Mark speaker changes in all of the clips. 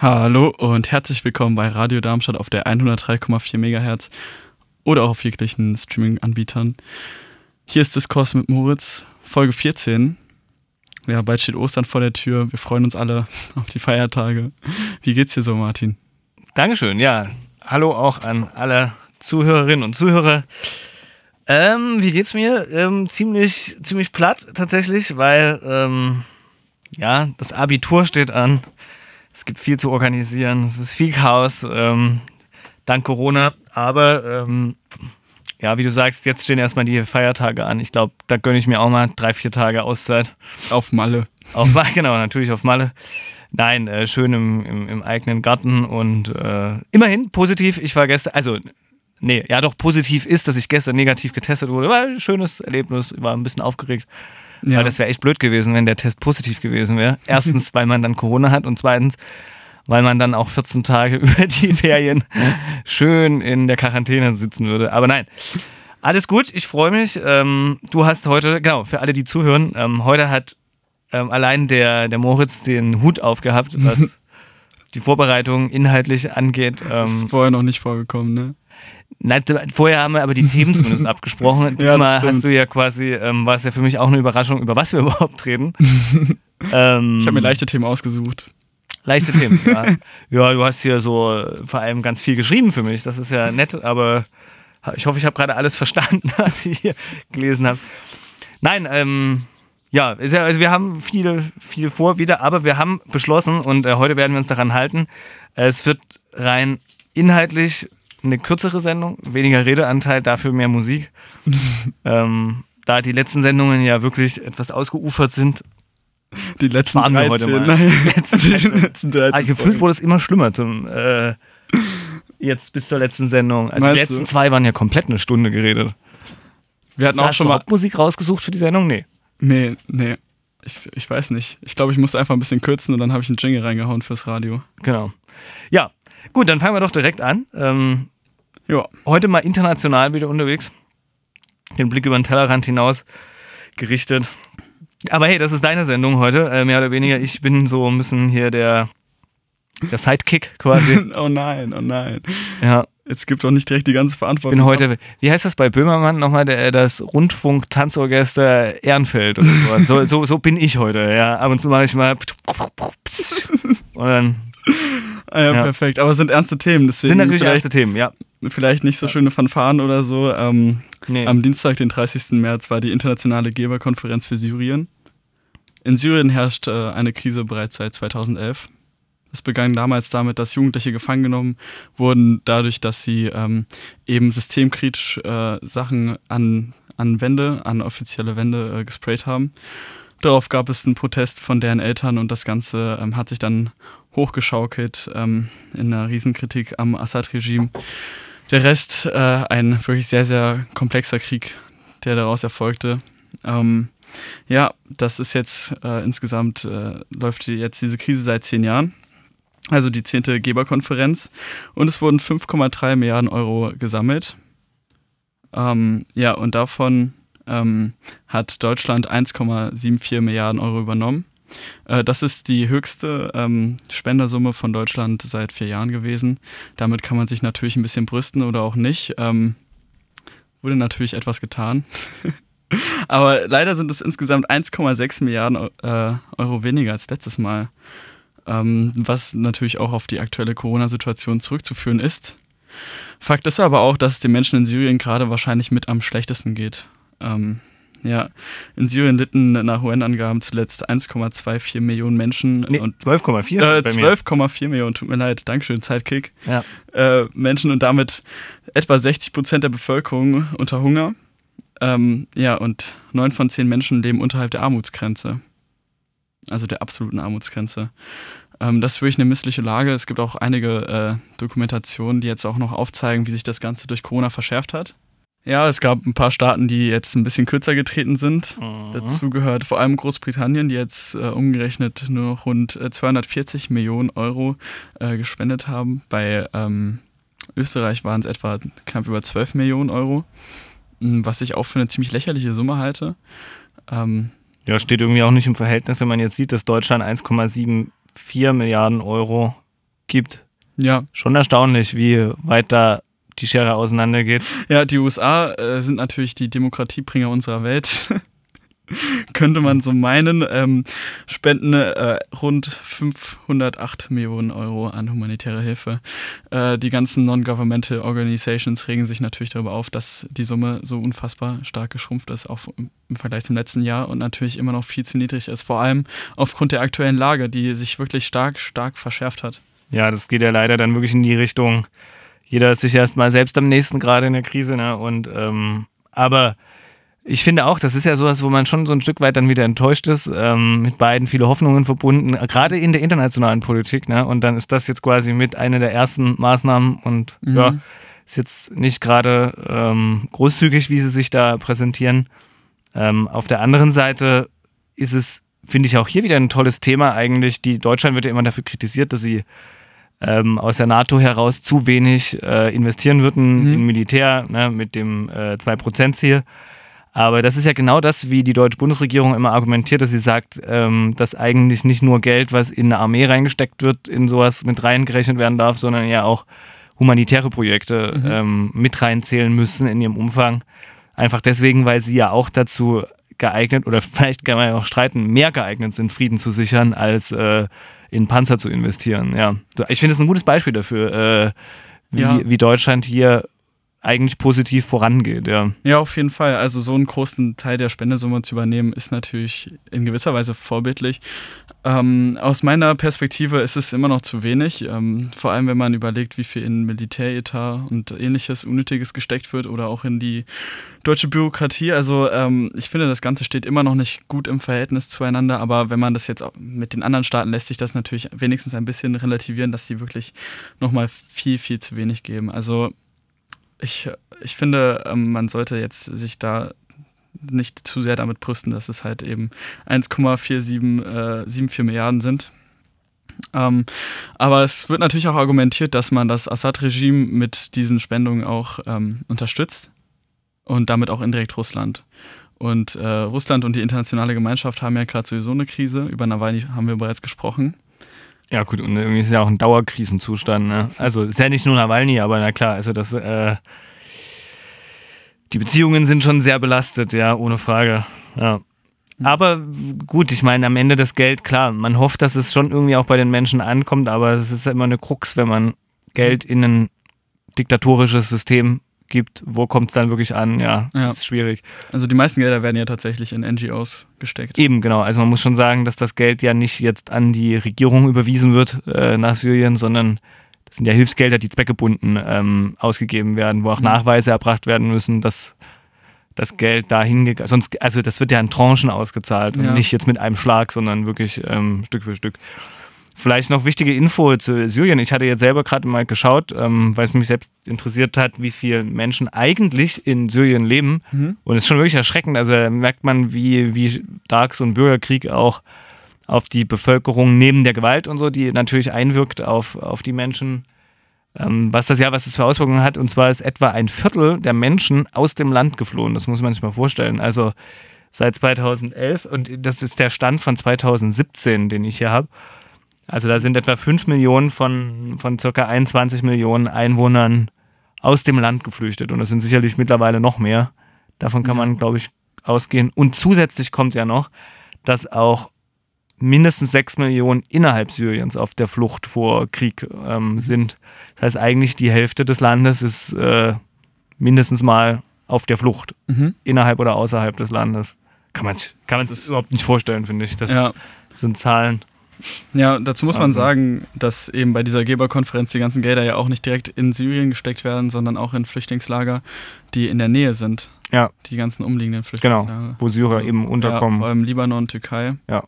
Speaker 1: Hallo und herzlich willkommen bei Radio Darmstadt auf der 103,4 MHz oder auch auf jeglichen Streaming-Anbietern. Hier ist Diskurs mit Moritz, Folge 14. Ja, bald steht Ostern vor der Tür. Wir freuen uns alle auf die Feiertage. Wie geht's dir so, Martin?
Speaker 2: Dankeschön, ja. Hallo auch an alle Zuhörerinnen und Zuhörer. Ähm, wie geht's mir? Ähm, ziemlich, ziemlich platt tatsächlich, weil ähm, ja, das Abitur steht an. Es gibt viel zu organisieren. Es ist viel Chaos, ähm, dank Corona. Aber ähm, ja, wie du sagst, jetzt stehen erstmal die Feiertage an. Ich glaube, da gönne ich mir auch mal drei, vier Tage Auszeit.
Speaker 1: Auf Malle.
Speaker 2: Auf Malle, genau, natürlich auf Malle. Nein, äh, schön im, im, im, eigenen Garten und äh, immerhin positiv. Ich war gestern, also nee, ja doch positiv ist, dass ich gestern negativ getestet wurde. War ein schönes Erlebnis, war ein bisschen aufgeregt. Ja. Weil das wäre echt blöd gewesen, wenn der Test positiv gewesen wäre. Erstens, weil man dann Corona hat und zweitens, weil man dann auch 14 Tage über die Ferien schön in der Quarantäne sitzen würde. Aber nein. Alles gut, ich freue mich. Ähm, du hast heute, genau, für alle, die zuhören, ähm, heute hat ähm, allein der, der Moritz den Hut aufgehabt, was die Vorbereitung inhaltlich angeht.
Speaker 1: das ist vorher noch nicht vorgekommen, ne?
Speaker 2: Nein, vorher haben wir aber die Themen zumindest abgesprochen. Diesmal ja, hast du ja quasi, ähm, war es ja für mich auch eine Überraschung, über was wir überhaupt reden.
Speaker 1: ähm, ich habe mir leichte Themen ausgesucht.
Speaker 2: Leichte Themen, ja. ja, du hast hier so äh, vor allem ganz viel geschrieben für mich. Das ist ja nett, aber ich hoffe, ich habe gerade alles verstanden, was ich hier gelesen habe. Nein, ähm, ja, also wir haben viele, viele vor wieder, aber wir haben beschlossen und äh, heute werden wir uns daran halten. Es wird rein inhaltlich eine kürzere Sendung, weniger Redeanteil, dafür mehr Musik. ähm, da die letzten Sendungen ja wirklich etwas ausgeufert sind.
Speaker 1: Die letzten
Speaker 2: waren 13, heute mal.
Speaker 1: Nein, die letzten, die letzten 13
Speaker 2: also gefühlt wurde es immer schlimmer zum, äh, jetzt bis zur letzten Sendung. Also Meinst die letzten du? zwei waren ja komplett eine Stunde geredet.
Speaker 1: Wir hatten auch schon mal
Speaker 2: Musik rausgesucht für die Sendung? Nee.
Speaker 1: Nee, nee. Ich, ich weiß nicht. Ich glaube, ich musste einfach ein bisschen kürzen und dann habe ich einen Jingle reingehauen fürs Radio.
Speaker 2: Genau. Ja, Gut, dann fangen wir doch direkt an. Ähm, ja. Heute mal international wieder unterwegs. Den Blick über den Tellerrand hinaus gerichtet. Aber hey, das ist deine Sendung heute, äh, mehr oder weniger. Ich bin so ein bisschen hier der, der Sidekick quasi.
Speaker 1: oh nein, oh nein.
Speaker 2: Ja.
Speaker 1: Jetzt gibt doch nicht direkt die ganze Verantwortung.
Speaker 2: Ich bin heute, wie heißt das bei Böhmermann nochmal, der, das Rundfunk-Tanzorchester Ehrenfeld oder so. so. so. So bin ich heute, ja. Ab und zu mache ich mal und dann
Speaker 1: Ah ja, ja, perfekt. Aber es sind ernste Themen. Deswegen
Speaker 2: sind natürlich ernste Themen, ja.
Speaker 1: Vielleicht nicht so schöne Fanfaren oder so. Ähm, nee. Am Dienstag, den 30. März, war die internationale Geberkonferenz für Syrien. In Syrien herrscht äh, eine Krise bereits seit 2011. Es begann damals damit, dass Jugendliche gefangen genommen wurden, dadurch, dass sie ähm, eben systemkritisch äh, Sachen an, an Wände, an offizielle Wände äh, gesprayt haben. Darauf gab es einen Protest von deren Eltern und das Ganze ähm, hat sich dann hochgeschaukelt ähm, in einer Riesenkritik am Assad-Regime. Der Rest äh, ein wirklich sehr, sehr komplexer Krieg, der daraus erfolgte. Ähm, ja, das ist jetzt äh, insgesamt, äh, läuft jetzt diese Krise seit zehn Jahren. Also die zehnte Geberkonferenz. Und es wurden 5,3 Milliarden Euro gesammelt. Ähm, ja, und davon ähm, hat Deutschland 1,74 Milliarden Euro übernommen. Äh, das ist die höchste ähm, Spendersumme von Deutschland seit vier Jahren gewesen. Damit kann man sich natürlich ein bisschen brüsten oder auch nicht. Ähm, wurde natürlich etwas getan. Aber leider sind es insgesamt 1,6 Milliarden äh, Euro weniger als letztes Mal. Ähm, was natürlich auch auf die aktuelle Corona-Situation zurückzuführen ist. Fakt ist aber auch, dass es den Menschen in Syrien gerade wahrscheinlich mit am schlechtesten geht. Ja, in Syrien litten nach UN-Angaben zuletzt 1,24 Millionen Menschen.
Speaker 2: Nee, 12,4?
Speaker 1: Äh, 12,4 Millionen, tut mir leid, Dankeschön, Zeitkick.
Speaker 2: Ja.
Speaker 1: Äh, Menschen und damit etwa 60 Prozent der Bevölkerung unter Hunger. Ähm, ja, und neun von zehn Menschen leben unterhalb der Armutsgrenze. Also der absoluten Armutsgrenze. Ähm, das ist wirklich eine missliche Lage. Es gibt auch einige äh, Dokumentationen, die jetzt auch noch aufzeigen, wie sich das Ganze durch Corona verschärft hat. Ja, es gab ein paar Staaten, die jetzt ein bisschen kürzer getreten sind. Mhm. Dazu gehört vor allem Großbritannien, die jetzt äh, umgerechnet nur noch rund 240 äh, Millionen Euro äh, gespendet haben. Bei ähm, Österreich waren es etwa knapp über 12 Millionen Euro, hm, was ich auch für eine ziemlich lächerliche Summe halte.
Speaker 2: Ähm, ja, steht irgendwie auch nicht im Verhältnis, wenn man jetzt sieht, dass Deutschland 1,74 Milliarden Euro gibt. Ja. Schon erstaunlich, wie weit da die Schere auseinandergeht.
Speaker 1: Ja, die USA äh, sind natürlich die Demokratiebringer unserer Welt. könnte man so meinen, ähm, spenden äh, rund 508 Millionen Euro an humanitäre Hilfe. Äh, die ganzen Non-Governmental Organizations regen sich natürlich darüber auf, dass die Summe so unfassbar stark geschrumpft ist, auch im Vergleich zum letzten Jahr und natürlich immer noch viel zu niedrig ist, vor allem aufgrund der aktuellen Lage, die sich wirklich stark, stark verschärft hat.
Speaker 2: Ja, das geht ja leider dann wirklich in die Richtung, jeder ist sich erstmal selbst am nächsten gerade in der Krise, ne? Und ähm, aber ich finde auch, das ist ja sowas, wo man schon so ein Stück weit dann wieder enttäuscht ist, ähm, mit beiden viele Hoffnungen verbunden, gerade in der internationalen Politik. Ne? Und dann ist das jetzt quasi mit einer der ersten Maßnahmen und mhm. ja, ist jetzt nicht gerade ähm, großzügig, wie sie sich da präsentieren. Ähm, auf der anderen Seite ist es, finde ich, auch hier wieder ein tolles Thema eigentlich. Die Deutschland wird ja immer dafür kritisiert, dass sie ähm, aus der NATO heraus zu wenig äh, investieren würden mhm. in Militär ne, mit dem äh, 2%-Ziel. Aber das ist ja genau das, wie die deutsche Bundesregierung immer argumentiert, dass sie sagt, ähm, dass eigentlich nicht nur Geld, was in eine Armee reingesteckt wird, in sowas mit reingerechnet werden darf, sondern ja auch humanitäre Projekte mhm. ähm, mit reinzählen müssen in ihrem Umfang. Einfach deswegen, weil sie ja auch dazu geeignet oder vielleicht kann man ja auch streiten, mehr geeignet sind, Frieden zu sichern, als äh, in Panzer zu investieren. Ja, ich finde es ein gutes Beispiel dafür, äh, wie, ja. wie Deutschland hier eigentlich positiv vorangeht, ja.
Speaker 1: Ja, auf jeden Fall. Also so einen großen Teil der Spendesumme zu übernehmen, ist natürlich in gewisser Weise vorbildlich. Ähm, aus meiner Perspektive ist es immer noch zu wenig, ähm, vor allem wenn man überlegt, wie viel in Militäretat und ähnliches Unnötiges gesteckt wird oder auch in die deutsche Bürokratie. Also ähm, ich finde, das Ganze steht immer noch nicht gut im Verhältnis zueinander, aber wenn man das jetzt auch mit den anderen Staaten lässt sich das natürlich wenigstens ein bisschen relativieren, dass sie wirklich nochmal viel, viel zu wenig geben. Also ich, ich finde, ähm, man sollte jetzt sich da nicht zu sehr damit brüsten, dass es halt eben 1,474 äh, Milliarden sind. Ähm, aber es wird natürlich auch argumentiert, dass man das Assad-Regime mit diesen Spendungen auch ähm, unterstützt und damit auch indirekt Russland. Und äh, Russland und die internationale Gemeinschaft haben ja gerade sowieso eine Krise. Über Nawalny haben wir bereits gesprochen.
Speaker 2: Ja, gut, und irgendwie ist es ja auch ein Dauerkrisenzustand. Ne? Also ist ja nicht nur Nawalny, aber na klar, also das, äh, die Beziehungen sind schon sehr belastet, ja, ohne Frage. Ja. Aber gut, ich meine, am Ende das Geld, klar, man hofft, dass es schon irgendwie auch bei den Menschen ankommt, aber es ist ja immer eine Krux, wenn man Geld in ein diktatorisches System gibt, wo kommt es dann wirklich an? Ja, ja, ist schwierig.
Speaker 1: Also die meisten Gelder werden ja tatsächlich in NGOs gesteckt.
Speaker 2: Eben, genau. Also man muss schon sagen, dass das Geld ja nicht jetzt an die Regierung überwiesen wird äh, nach Syrien, sondern das sind ja Hilfsgelder, die zweckgebunden ähm, ausgegeben werden, wo auch mhm. Nachweise erbracht werden müssen, dass das Geld dahin gegangen sonst also das wird ja in Tranchen ausgezahlt ja. und nicht jetzt mit einem Schlag, sondern wirklich ähm, Stück für Stück. Vielleicht noch wichtige Info zu Syrien. Ich hatte jetzt selber gerade mal geschaut, ähm, weil es mich selbst interessiert hat, wie viele Menschen eigentlich in Syrien leben. Mhm. Und es ist schon wirklich erschreckend. Also merkt man, wie, wie stark so ein Bürgerkrieg auch auf die Bevölkerung neben der Gewalt und so, die natürlich einwirkt auf, auf die Menschen. Ähm, was das ja, was es für Auswirkungen hat. Und zwar ist etwa ein Viertel der Menschen aus dem Land geflohen. Das muss man sich mal vorstellen. Also seit 2011 und das ist der Stand von 2017, den ich hier habe. Also da sind etwa 5 Millionen von, von circa 21 Millionen Einwohnern aus dem Land geflüchtet. Und das sind sicherlich mittlerweile noch mehr. Davon kann man, glaube ich, ausgehen. Und zusätzlich kommt ja noch, dass auch mindestens 6 Millionen innerhalb Syriens auf der Flucht vor Krieg ähm, sind. Das heißt, eigentlich die Hälfte des Landes ist äh, mindestens mal auf der Flucht. Mhm. Innerhalb oder außerhalb des Landes. Kann man, kann man sich das überhaupt nicht vorstellen, finde ich. Das ja. sind Zahlen.
Speaker 1: Ja, dazu muss man sagen, dass eben bei dieser Geberkonferenz die ganzen Gelder ja auch nicht direkt in Syrien gesteckt werden, sondern auch in Flüchtlingslager, die in der Nähe sind.
Speaker 2: Ja.
Speaker 1: Die ganzen umliegenden Flüchtlingslager.
Speaker 2: Genau, wo Syrer eben unterkommen.
Speaker 1: Ja, vor allem Libanon, Türkei.
Speaker 2: Ja.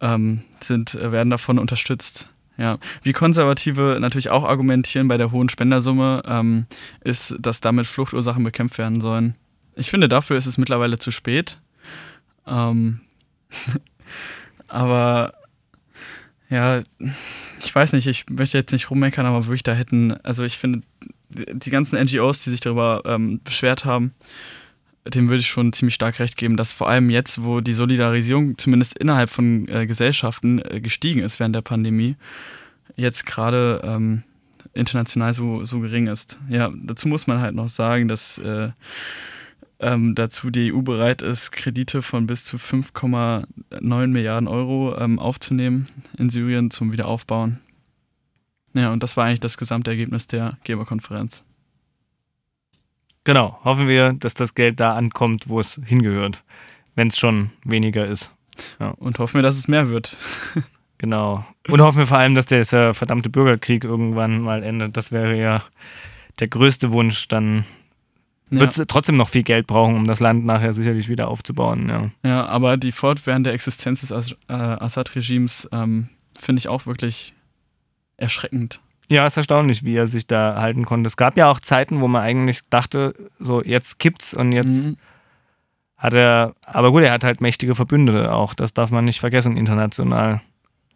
Speaker 1: Ähm, sind, äh, werden davon unterstützt. Ja, wie Konservative natürlich auch argumentieren bei der hohen Spendersumme, ähm, ist, dass damit Fluchtursachen bekämpft werden sollen. Ich finde, dafür ist es mittlerweile zu spät. Ähm, aber ja, ich weiß nicht, ich möchte jetzt nicht rummeckern, aber wirklich da hätten, also ich finde, die ganzen NGOs, die sich darüber ähm, beschwert haben, dem würde ich schon ziemlich stark recht geben, dass vor allem jetzt, wo die Solidarisierung zumindest innerhalb von äh, Gesellschaften äh, gestiegen ist während der Pandemie, jetzt gerade ähm, international so, so gering ist. Ja, dazu muss man halt noch sagen, dass äh, ähm, dazu die EU bereit ist, Kredite von bis zu 5,9 Milliarden Euro ähm, aufzunehmen in Syrien zum Wiederaufbauen. Ja, und das war eigentlich das Gesamtergebnis der Geberkonferenz.
Speaker 2: Genau, hoffen wir, dass das Geld da ankommt, wo es hingehört, wenn es schon weniger ist.
Speaker 1: Ja. Und hoffen wir, dass es mehr wird.
Speaker 2: genau. Und hoffen wir vor allem, dass der verdammte Bürgerkrieg irgendwann mal endet. Das wäre ja der größte Wunsch. Dann ja. wird es trotzdem noch viel Geld brauchen, um das Land nachher sicherlich wieder aufzubauen. Ja,
Speaker 1: ja aber die fortwährende Existenz des As äh, Assad-Regimes ähm, finde ich auch wirklich erschreckend.
Speaker 2: Ja, ist erstaunlich, wie er sich da halten konnte. Es gab ja auch Zeiten, wo man eigentlich dachte, so jetzt kippt's und jetzt mhm. hat er, aber gut, er hat halt mächtige Verbündete auch, das darf man nicht vergessen international.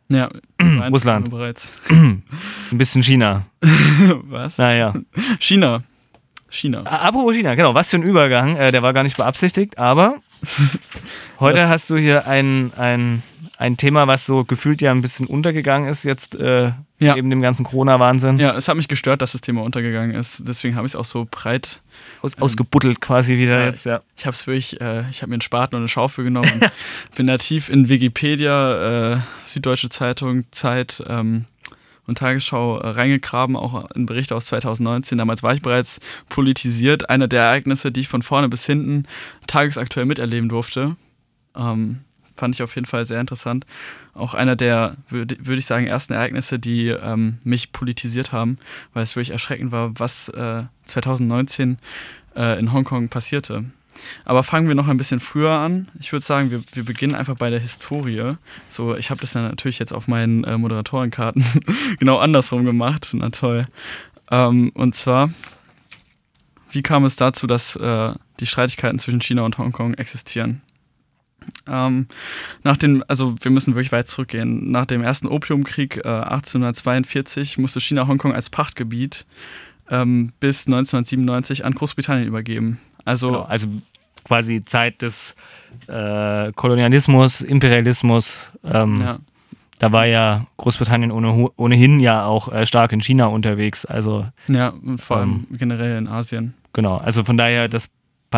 Speaker 1: Ja,
Speaker 2: Russland.
Speaker 1: Bereits.
Speaker 2: Ein bisschen China.
Speaker 1: Was?
Speaker 2: Naja.
Speaker 1: China. China.
Speaker 2: Apropos China, genau, was für ein Übergang. Äh, der war gar nicht beabsichtigt, aber heute hast du hier ein, ein ein Thema, was so gefühlt ja ein bisschen untergegangen ist jetzt äh, ja. neben dem ganzen Corona-Wahnsinn.
Speaker 1: Ja, es hat mich gestört, dass das Thema untergegangen ist. Deswegen habe ich es auch so breit
Speaker 2: Aus, ähm, ausgebuddelt quasi wieder
Speaker 1: ja,
Speaker 2: jetzt. Ja.
Speaker 1: Ich habe es wirklich, äh, ich habe mir einen Spaten und eine Schaufel genommen und bin da tief in Wikipedia, äh, Süddeutsche Zeitung, Zeit ähm, und Tagesschau äh, reingegraben, auch in Berichte aus 2019. Damals war ich bereits politisiert. Einer der Ereignisse, die ich von vorne bis hinten tagesaktuell miterleben durfte. Ähm, fand ich auf jeden Fall sehr interessant. Auch einer der, würde würd ich sagen, ersten Ereignisse, die ähm, mich politisiert haben, weil es wirklich erschreckend war, was äh, 2019 äh, in Hongkong passierte. Aber fangen wir noch ein bisschen früher an. Ich würde sagen, wir, wir beginnen einfach bei der Historie. So, ich habe das ja natürlich jetzt auf meinen äh, Moderatorenkarten genau andersrum gemacht. Na toll. Ähm, und zwar, wie kam es dazu, dass äh, die Streitigkeiten zwischen China und Hongkong existieren? Ähm, nach dem, also wir müssen wirklich weit zurückgehen. Nach dem ersten Opiumkrieg äh, 1842 musste China Hongkong als Pachtgebiet ähm, bis 1997 an Großbritannien übergeben. Also,
Speaker 2: genau, also quasi Zeit des äh, Kolonialismus, Imperialismus. Ähm, ja. Da war ja Großbritannien ohne, ohnehin ja auch äh, stark in China unterwegs. Also,
Speaker 1: ja, vor allem ähm, generell in Asien.
Speaker 2: Genau, also von daher, das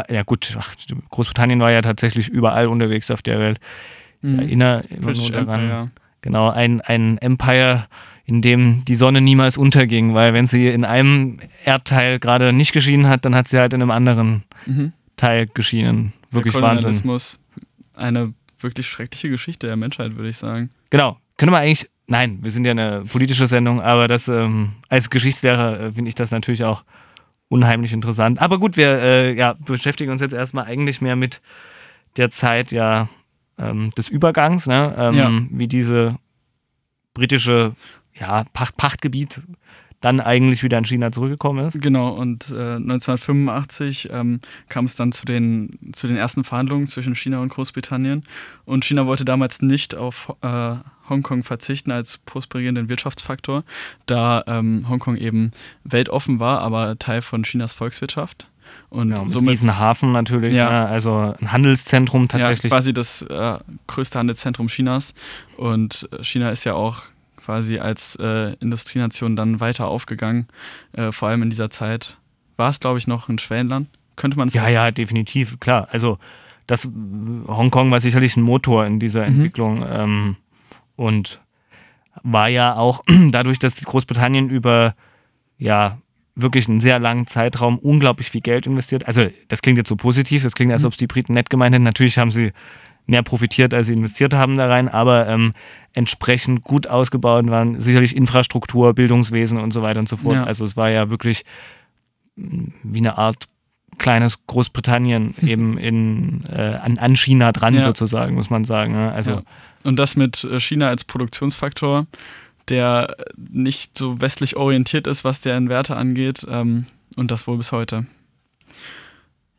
Speaker 2: ja gut, ach, Großbritannien war ja tatsächlich überall unterwegs auf der Welt. Ich mhm. erinnere immer nur daran. Empire. Genau, ein, ein Empire, in dem die Sonne niemals unterging, weil wenn sie in einem Erdteil gerade nicht geschienen hat, dann hat sie halt in einem anderen mhm. Teil geschienen. Wirklich der Wahnsinn.
Speaker 1: Eine wirklich schreckliche Geschichte der Menschheit, würde ich sagen.
Speaker 2: Genau. Können wir eigentlich, nein, wir sind ja eine politische Sendung, aber das ähm, als Geschichtslehrer äh, finde ich das natürlich auch unheimlich interessant. Aber gut, wir äh, ja, beschäftigen uns jetzt erstmal eigentlich mehr mit der Zeit ja ähm, des Übergangs, ne? ähm, ja. wie diese britische ja, Pacht Pachtgebiet dann eigentlich wieder in China zurückgekommen ist.
Speaker 1: Genau, und äh, 1985 ähm, kam es dann zu den, zu den ersten Verhandlungen zwischen China und Großbritannien. Und China wollte damals nicht auf äh, Hongkong verzichten als prosperierenden Wirtschaftsfaktor, da ähm, Hongkong eben weltoffen war, aber Teil von Chinas Volkswirtschaft.
Speaker 2: Und ja, somit diesen Hafen natürlich, ja. ne? also ein Handelszentrum tatsächlich.
Speaker 1: Ja, quasi das äh, größte Handelszentrum Chinas. Und China ist ja auch quasi als äh, Industrienation dann weiter aufgegangen, äh, vor allem in dieser Zeit. War es, glaube ich, noch ein Schwellenland? Könnte man es
Speaker 2: Ja, ja, definitiv, klar. Also das Hongkong war sicherlich ein Motor in dieser mhm. Entwicklung ähm, und war ja auch dadurch, dass Großbritannien über ja wirklich einen sehr langen Zeitraum unglaublich viel Geld investiert. Also das klingt jetzt so positiv, das klingt, als mhm. ob es die Briten nett gemeint hätten. Natürlich haben sie mehr profitiert, als sie investiert haben da rein, aber ähm, entsprechend gut ausgebaut waren sicherlich Infrastruktur, Bildungswesen und so weiter und so fort. Ja. Also es war ja wirklich mm, wie eine Art kleines Großbritannien eben in, äh, an, an, China dran ja. sozusagen, muss man sagen. Ne? Also, ja.
Speaker 1: Und das mit äh, China als Produktionsfaktor, der nicht so westlich orientiert ist, was deren Werte angeht ähm, und das wohl bis heute.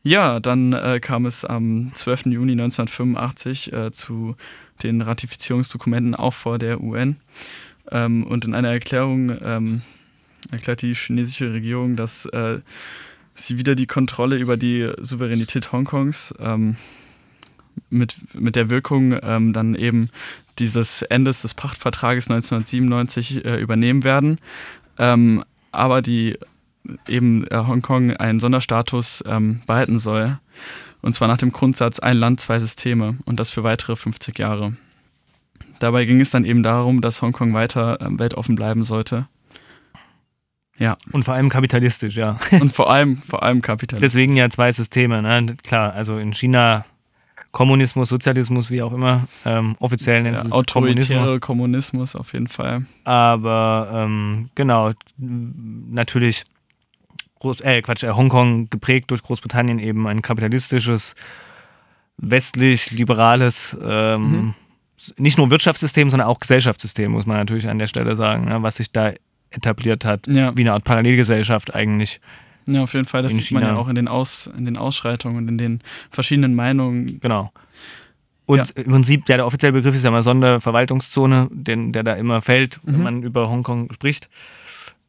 Speaker 1: Ja, dann äh, kam es am 12. Juni 1985 äh, zu den Ratifizierungsdokumenten auch vor der UN. Ähm, und in einer Erklärung ähm, erklärt die chinesische Regierung, dass äh, sie wieder die Kontrolle über die Souveränität Hongkongs ähm, mit, mit der Wirkung ähm, dann eben dieses Endes des Pachtvertrages 1997 äh, übernehmen werden. Ähm, aber die eben äh, Hongkong einen Sonderstatus ähm, behalten soll. Und zwar nach dem Grundsatz ein Land, zwei Systeme und das für weitere 50 Jahre. Dabei ging es dann eben darum, dass Hongkong weiter äh, weltoffen bleiben sollte.
Speaker 2: Ja. Und vor allem kapitalistisch, ja.
Speaker 1: Und vor allem, vor allem kapitalistisch.
Speaker 2: Deswegen ja zwei Systeme, ne? Klar, also in China Kommunismus, Sozialismus, wie auch immer. Ähm, offiziell nennt ja, es
Speaker 1: Autoritäre Kommunismus. Kommunismus auf jeden Fall.
Speaker 2: Aber ähm, genau, natürlich Groß, äh, Quatsch, äh, Hongkong geprägt durch Großbritannien eben ein kapitalistisches, westlich-liberales, ähm, mhm. nicht nur Wirtschaftssystem, sondern auch Gesellschaftssystem, muss man natürlich an der Stelle sagen, ne, was sich da etabliert hat, ja. wie eine Art Parallelgesellschaft eigentlich.
Speaker 1: Ja, auf jeden Fall. Das sieht China. man ja auch in den, Aus, in den Ausschreitungen und in den verschiedenen Meinungen.
Speaker 2: Genau. Und ja. im Prinzip, ja, der offizielle Begriff ist ja mal Sonderverwaltungszone, den, der da immer fällt, mhm. wenn man über Hongkong spricht.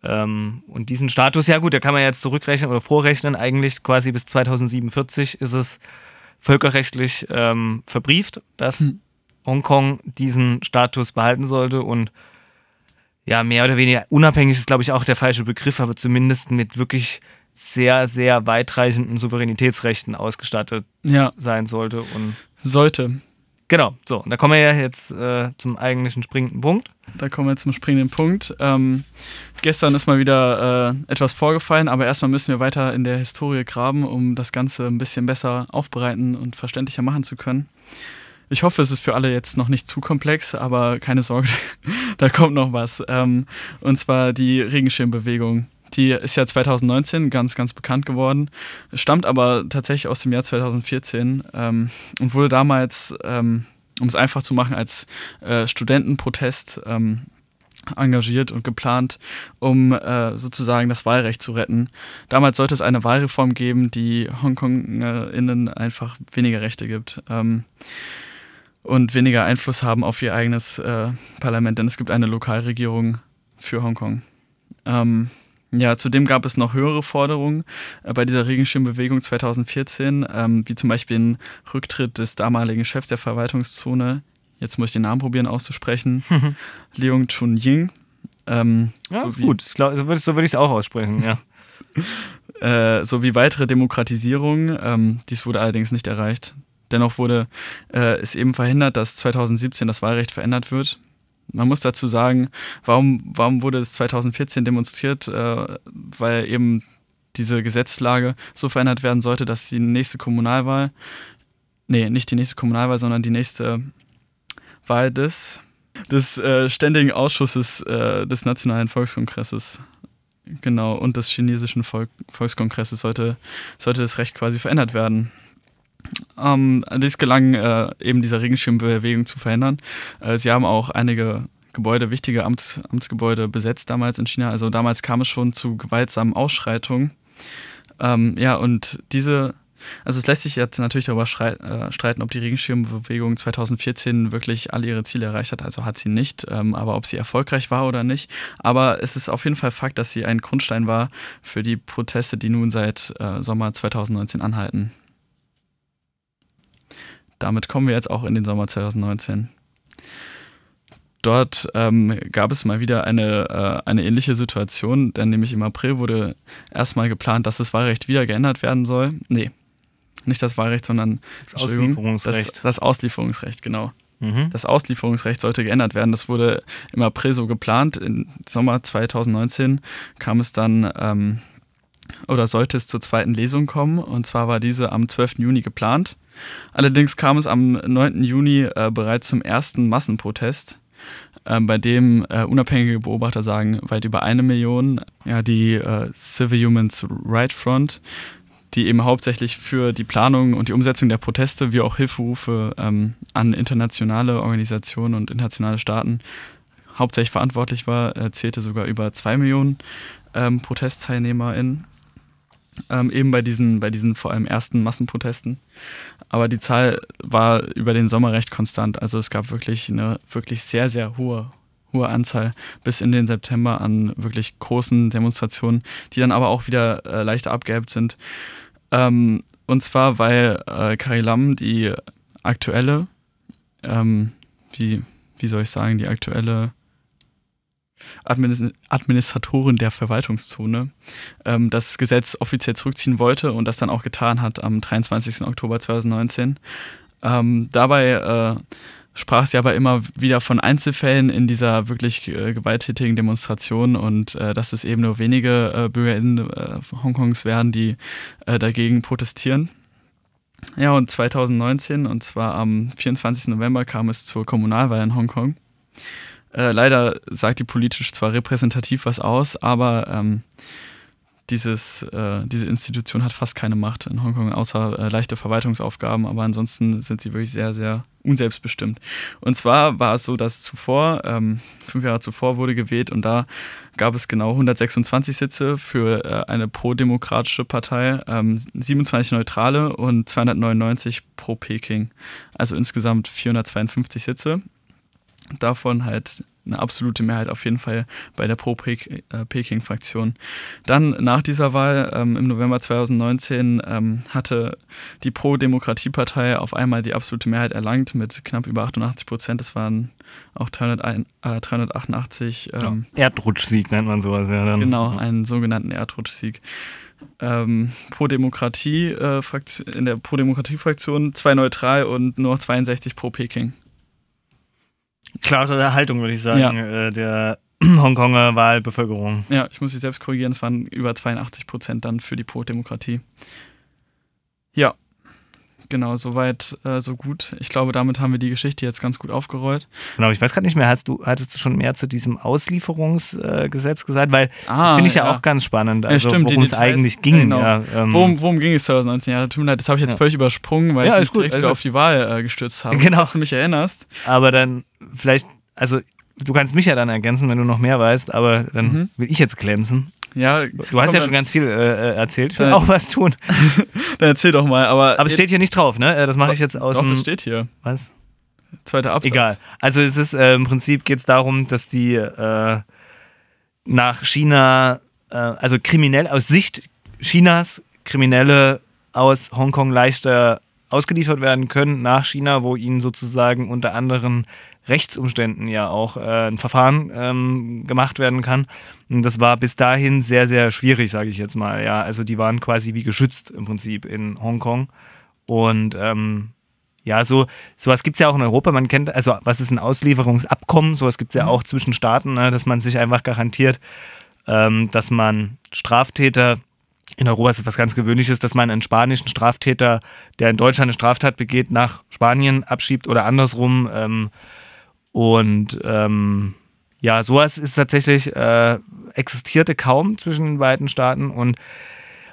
Speaker 2: Ähm, und diesen Status, ja gut, da kann man jetzt zurückrechnen oder vorrechnen, eigentlich quasi bis 2047 ist es völkerrechtlich ähm, verbrieft, dass mhm. Hongkong diesen Status behalten sollte und ja, mehr oder weniger unabhängig ist, glaube ich, auch der falsche Begriff, aber zumindest mit wirklich sehr, sehr weitreichenden Souveränitätsrechten ausgestattet ja. sein sollte. Und
Speaker 1: sollte.
Speaker 2: Genau, so, da kommen wir ja jetzt äh, zum eigentlichen springenden Punkt.
Speaker 1: Da kommen wir zum springenden Punkt. Ähm, gestern ist mal wieder äh, etwas vorgefallen, aber erstmal müssen wir weiter in der Historie graben, um das Ganze ein bisschen besser aufbereiten und verständlicher machen zu können. Ich hoffe, es ist für alle jetzt noch nicht zu komplex, aber keine Sorge, da kommt noch was. Ähm, und zwar die Regenschirmbewegung. Die ist ja 2019 ganz, ganz bekannt geworden, stammt aber tatsächlich aus dem Jahr 2014 ähm, und wurde damals, ähm, um es einfach zu machen, als äh, Studentenprotest ähm, engagiert und geplant, um äh, sozusagen das Wahlrecht zu retten. Damals sollte es eine Wahlreform geben, die HongkongInnen einfach weniger Rechte gibt. Ähm, und weniger Einfluss haben auf ihr eigenes äh, Parlament, denn es gibt eine Lokalregierung für Hongkong. Ähm, ja, zudem gab es noch höhere Forderungen äh, bei dieser Regenschirmbewegung 2014, ähm, wie zum Beispiel den Rücktritt des damaligen Chefs der Verwaltungszone, jetzt muss ich den Namen probieren auszusprechen, Leung Chun-Ying.
Speaker 2: Ähm, ja, so gut, so würde so würd ich es auch aussprechen, ja.
Speaker 1: äh, sowie weitere Demokratisierung. Ähm, dies wurde allerdings nicht erreicht. Dennoch wurde äh, es eben verhindert, dass 2017 das Wahlrecht verändert wird. Man muss dazu sagen, warum, warum wurde es 2014 demonstriert? Äh, weil eben diese Gesetzlage so verändert werden sollte, dass die nächste Kommunalwahl, nee, nicht die nächste Kommunalwahl, sondern die nächste Wahl des, des äh, Ständigen Ausschusses äh, des Nationalen Volkskongresses genau, und des chinesischen Volk Volkskongresses sollte, sollte das Recht quasi verändert werden. Ähm, dies gelang äh, eben dieser Regenschirmbewegung zu verhindern. Äh, sie haben auch einige Gebäude, wichtige Amts, Amtsgebäude besetzt damals in China. Also damals kam es schon zu gewaltsamen Ausschreitungen. Ähm, ja, und diese, also es lässt sich jetzt natürlich darüber äh, streiten, ob die Regenschirmbewegung 2014 wirklich alle ihre Ziele erreicht hat. Also hat sie nicht, ähm, aber ob sie erfolgreich war oder nicht. Aber es ist auf jeden Fall Fakt, dass sie ein Grundstein war für die Proteste, die nun seit äh, Sommer 2019 anhalten damit kommen wir jetzt auch in den Sommer 2019. Dort ähm, gab es mal wieder eine, äh, eine ähnliche Situation, denn nämlich im April wurde erstmal geplant, dass das Wahlrecht wieder geändert werden soll. Nee, nicht das Wahlrecht, sondern
Speaker 2: das Auslieferungsrecht.
Speaker 1: Das, das Auslieferungsrecht, genau. Mhm. Das Auslieferungsrecht sollte geändert werden. Das wurde im April so geplant. Im Sommer 2019 kam es dann ähm, oder sollte es zur zweiten Lesung kommen. Und zwar war diese am 12. Juni geplant. Allerdings kam es am 9. Juni äh, bereits zum ersten Massenprotest, äh, bei dem äh, unabhängige Beobachter sagen, weit über eine Million, ja, die äh, Civil Human Rights Front, die eben hauptsächlich für die Planung und die Umsetzung der Proteste wie auch Hilferufe ähm, an internationale Organisationen und internationale Staaten hauptsächlich verantwortlich war, äh, zählte sogar über zwei Millionen ähm, ProtestteilnehmerInnen ähm, eben bei diesen, bei diesen vor allem ersten Massenprotesten. Aber die Zahl war über den Sommer recht konstant. Also es gab wirklich eine wirklich sehr, sehr hohe, hohe Anzahl bis in den September an wirklich großen Demonstrationen, die dann aber auch wieder äh, leichter abgeebbt sind. Ähm, und zwar, weil äh, Carrie Lam, die aktuelle, ähm, wie, wie soll ich sagen, die aktuelle Administratorin der Verwaltungszone ähm, das Gesetz offiziell zurückziehen wollte und das dann auch getan hat am 23. Oktober 2019. Ähm, dabei äh, sprach sie aber immer wieder von Einzelfällen in dieser wirklich äh, gewalttätigen Demonstration und äh, dass es eben nur wenige äh, BürgerInnen äh, Hongkongs werden, die äh, dagegen protestieren. Ja, und 2019, und zwar am 24. November, kam es zur Kommunalwahl in Hongkong. Äh, leider sagt die politisch zwar repräsentativ was aus, aber ähm, dieses, äh, diese Institution hat fast keine Macht in Hongkong, außer äh, leichte Verwaltungsaufgaben, aber ansonsten sind sie wirklich sehr, sehr unselbstbestimmt. Und zwar war es so, dass zuvor, ähm, fünf Jahre zuvor wurde gewählt und da gab es genau 126 Sitze für äh, eine pro-demokratische Partei, ähm, 27 neutrale und 299 pro Peking. Also insgesamt 452 Sitze. Davon halt eine absolute Mehrheit auf jeden Fall bei der Pro-Peking-Fraktion. Dann nach dieser Wahl ähm, im November 2019 ähm, hatte die Pro-Demokratie-Partei auf einmal die absolute Mehrheit erlangt mit knapp über 88 Prozent. Das waren auch 301, äh, 388.
Speaker 2: Ähm, ja, Erdrutschsieg nennt man sowas ja
Speaker 1: dann. Genau, einen sogenannten Erdrutschsieg. Ähm, Pro-Demokratie, äh, in der Pro-Demokratie-Fraktion zwei neutral und nur 62 pro Peking
Speaker 2: klare Haltung, würde ich sagen, ja. äh, der Hongkonger Wahlbevölkerung.
Speaker 1: Ja, ich muss mich selbst korrigieren, es waren über 82 Prozent dann für die Pro-Demokratie. Ja, genau, soweit, äh, so gut. Ich glaube, damit haben wir die Geschichte jetzt ganz gut aufgerollt.
Speaker 2: Genau, ich weiß gerade nicht mehr, hast du, hattest du schon mehr zu diesem Auslieferungsgesetz äh, gesagt? Weil ah, das finde ich ja, ja, auch ganz spannend, also, ja, worum es eigentlich ging. Genau. Ja,
Speaker 1: ähm, worum, worum ging es 2019? Ja, tut mir leid, das habe ich jetzt völlig übersprungen, weil ich mich gut, direkt wieder auf die Wahl äh, gestürzt habe, genau. dass du mich erinnerst.
Speaker 2: Aber dann vielleicht, also du kannst mich ja dann ergänzen, wenn du noch mehr weißt, aber dann mhm. will ich jetzt glänzen. Ja, du hast ja schon ganz viel äh, äh, erzählt. Ich will auch was tun.
Speaker 1: dann erzähl doch mal. Aber,
Speaker 2: aber es steht hier nicht drauf, ne? Äh, das mache ich jetzt aus.
Speaker 1: Doch, das steht hier.
Speaker 2: Was?
Speaker 1: Zweiter Absatz.
Speaker 2: Egal. Also es ist äh, im Prinzip geht es darum, dass die äh, nach China, äh, also kriminell aus Sicht Chinas Kriminelle aus Hongkong leichter ausgeliefert werden können nach China, wo ihnen sozusagen unter anderem Rechtsumständen ja auch äh, ein Verfahren ähm, gemacht werden kann. Und das war bis dahin sehr, sehr schwierig, sage ich jetzt mal. Ja, also die waren quasi wie geschützt im Prinzip in Hongkong. Und ähm, ja, so sowas gibt es ja auch in Europa. Man kennt, also was ist ein Auslieferungsabkommen? Sowas gibt es ja mhm. auch zwischen Staaten, ne, dass man sich einfach garantiert, ähm, dass man Straftäter in Europa ist es was ganz Gewöhnliches, dass man einen spanischen Straftäter, der in Deutschland eine Straftat begeht, nach Spanien abschiebt oder andersrum. Ähm, und ähm, ja, sowas ist tatsächlich, äh, existierte kaum zwischen den beiden Staaten und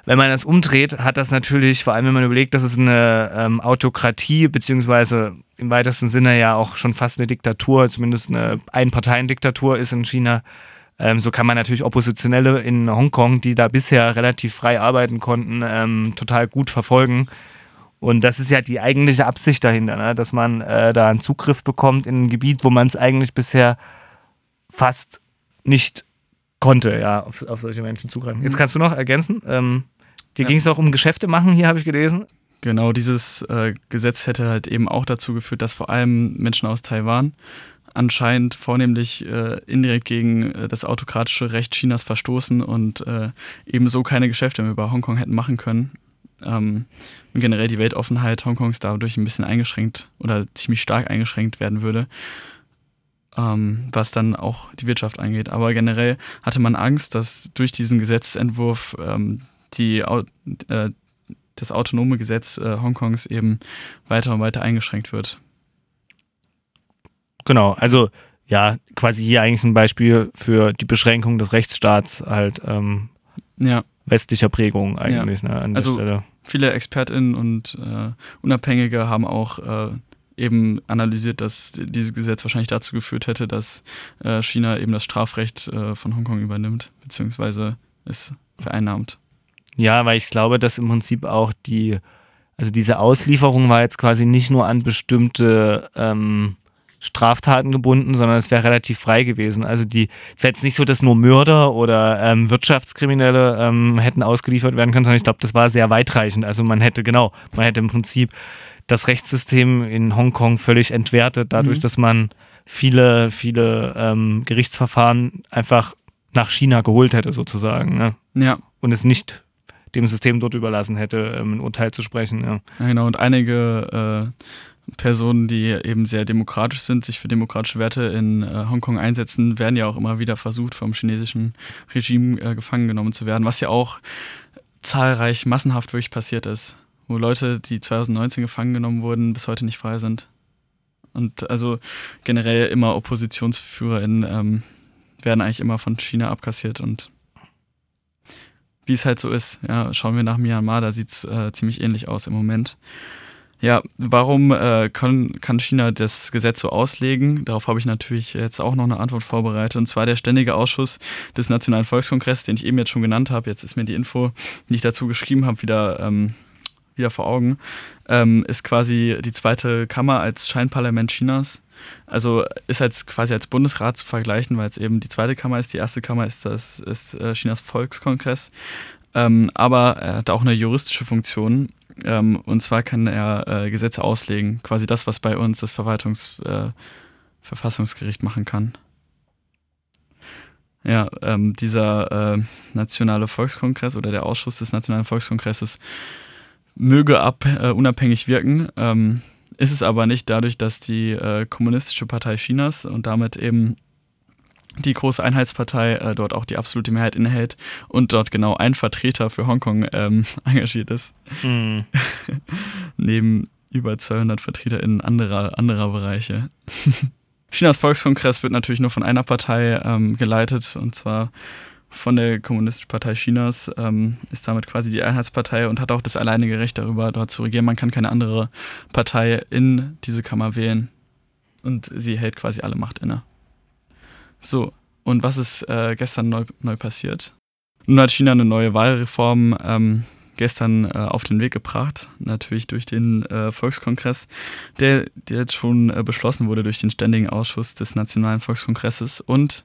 Speaker 2: wenn man das umdreht, hat das natürlich, vor allem wenn man überlegt, dass es eine ähm, Autokratie, beziehungsweise im weitesten Sinne ja auch schon fast eine Diktatur, zumindest eine Einparteiendiktatur ist in China, ähm, so kann man natürlich Oppositionelle in Hongkong, die da bisher relativ frei arbeiten konnten, ähm, total gut verfolgen. Und das ist ja die eigentliche Absicht dahinter, ne? dass man äh, da einen Zugriff bekommt in ein Gebiet, wo man es eigentlich bisher fast nicht konnte, ja, auf, auf solche Menschen zugreifen. Jetzt mhm. kannst du noch ergänzen. Ähm, dir ja. ging es auch um Geschäfte machen, hier habe ich gelesen.
Speaker 1: Genau, dieses äh, Gesetz hätte halt eben auch dazu geführt, dass vor allem Menschen aus Taiwan anscheinend vornehmlich äh, indirekt gegen äh, das autokratische Recht Chinas verstoßen und äh, ebenso keine Geschäfte mehr über Hongkong hätten machen können ähm, und generell die Weltoffenheit Hongkongs dadurch ein bisschen eingeschränkt oder ziemlich stark eingeschränkt werden würde, ähm, was dann auch die Wirtschaft angeht. Aber generell hatte man Angst, dass durch diesen Gesetzentwurf ähm, die, äh, das autonome Gesetz äh, Hongkongs eben weiter und weiter eingeschränkt wird.
Speaker 2: Genau, also ja, quasi hier eigentlich ein Beispiel für die Beschränkung des Rechtsstaats halt ähm, ja. westlicher Prägung eigentlich ja. ne,
Speaker 1: an der also, Stelle viele ExpertInnen und äh, Unabhängige haben auch äh, eben analysiert, dass dieses Gesetz wahrscheinlich dazu geführt hätte, dass äh, China eben das Strafrecht äh, von Hongkong übernimmt, beziehungsweise es vereinnahmt.
Speaker 2: Ja, weil ich glaube, dass im Prinzip auch die, also diese Auslieferung war jetzt quasi nicht nur an bestimmte ähm, Straftaten gebunden, sondern es wäre relativ frei gewesen. Also die, es wäre jetzt nicht so, dass nur Mörder oder ähm, Wirtschaftskriminelle ähm, hätten ausgeliefert werden können, sondern ich glaube, das war sehr weitreichend. Also man hätte, genau, man hätte im Prinzip das Rechtssystem in Hongkong völlig entwertet, dadurch, mhm. dass man viele, viele ähm, Gerichtsverfahren einfach nach China geholt hätte, sozusagen. Ne?
Speaker 1: Ja.
Speaker 2: Und es nicht dem System dort überlassen hätte, ähm, ein Urteil zu sprechen. Ja.
Speaker 1: ja genau, und einige äh, Personen, die eben sehr demokratisch sind, sich für demokratische Werte in äh, Hongkong einsetzen, werden ja auch immer wieder versucht, vom chinesischen Regime äh, gefangen genommen zu werden, was ja auch zahlreich massenhaft wirklich passiert ist, wo Leute, die 2019 gefangen genommen wurden, bis heute nicht frei sind. Und also generell immer OppositionsführerInnen ähm, werden eigentlich immer von China abkassiert und wie es halt so ist, ja, schauen wir nach Myanmar, da sieht es äh, ziemlich ähnlich aus im Moment. Ja, warum äh, kann, kann China das Gesetz so auslegen? Darauf habe ich natürlich jetzt auch noch eine Antwort vorbereitet. Und zwar der Ständige Ausschuss des Nationalen Volkskongresses, den ich eben jetzt schon genannt habe. Jetzt ist mir die Info, die ich dazu geschrieben habe, wieder, ähm, wieder vor Augen. Ähm, ist quasi die zweite Kammer als Scheinparlament Chinas. Also ist als quasi als Bundesrat zu vergleichen, weil es eben die zweite Kammer ist. Die erste Kammer ist das ist äh, Chinas Volkskongress. Ähm, aber er hat auch eine juristische Funktion ähm, und zwar kann er äh, Gesetze auslegen, quasi das, was bei uns das Verwaltungs, äh, Verfassungsgericht machen kann. Ja, ähm, dieser äh, Nationale Volkskongress oder der Ausschuss des Nationalen Volkskongresses möge ab, äh, unabhängig wirken, ähm, ist es aber nicht dadurch, dass die äh, Kommunistische Partei Chinas und damit eben die große Einheitspartei äh, dort auch die absolute Mehrheit innehält und dort genau ein Vertreter für Hongkong ähm, engagiert ist. Mhm. Neben über 200 VertreterInnen anderer, anderer Bereiche. Chinas Volkskongress wird natürlich nur von einer Partei ähm, geleitet und zwar von der Kommunistischen Partei Chinas, ähm, ist damit quasi die Einheitspartei und hat auch das alleinige Recht darüber, dort zu regieren. Man kann keine andere Partei in diese Kammer wählen und sie hält quasi alle Macht inne. So, und was ist äh, gestern neu, neu passiert? Nun hat China eine neue Wahlreform ähm, gestern äh, auf den Weg gebracht, natürlich durch den äh, Volkskongress, der, der jetzt schon äh, beschlossen wurde durch den Ständigen Ausschuss des Nationalen Volkskongresses und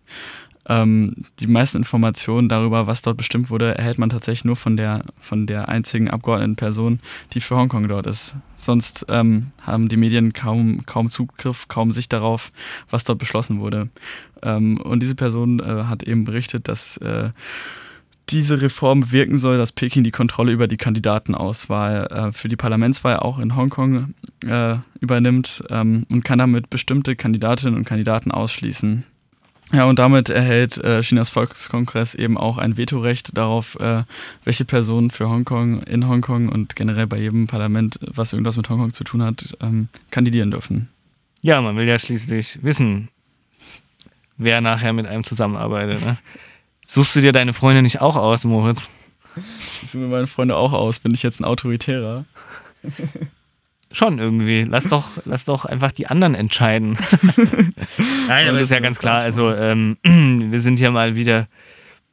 Speaker 1: ähm, die meisten Informationen darüber, was dort bestimmt wurde, erhält man tatsächlich nur von der, von der einzigen Abgeordnetenperson, die für Hongkong dort ist. Sonst ähm, haben die Medien kaum, kaum Zugriff, kaum Sicht darauf, was dort beschlossen wurde. Ähm, und diese Person äh, hat eben berichtet, dass äh, diese Reform wirken soll, dass Peking die Kontrolle über die Kandidatenauswahl äh, für die Parlamentswahl auch in Hongkong äh, übernimmt ähm, und kann damit bestimmte Kandidatinnen und Kandidaten ausschließen. Ja, und damit erhält äh, Chinas Volkskongress eben auch ein Vetorecht darauf, äh, welche Personen für Hongkong, in Hongkong und generell bei jedem Parlament, was irgendwas mit Hongkong zu tun hat, ähm, kandidieren dürfen.
Speaker 2: Ja, man will ja schließlich wissen, wer nachher mit einem zusammenarbeitet. Ne? Suchst du dir deine Freunde nicht auch aus, Moritz?
Speaker 1: Ich suche mir meine Freunde auch aus. Bin ich jetzt ein Autoritärer?
Speaker 2: Schon irgendwie. Lass doch, lass doch einfach die anderen entscheiden. Nein, aber das ist ja ganz klar. Also, ähm, wir sind hier mal wieder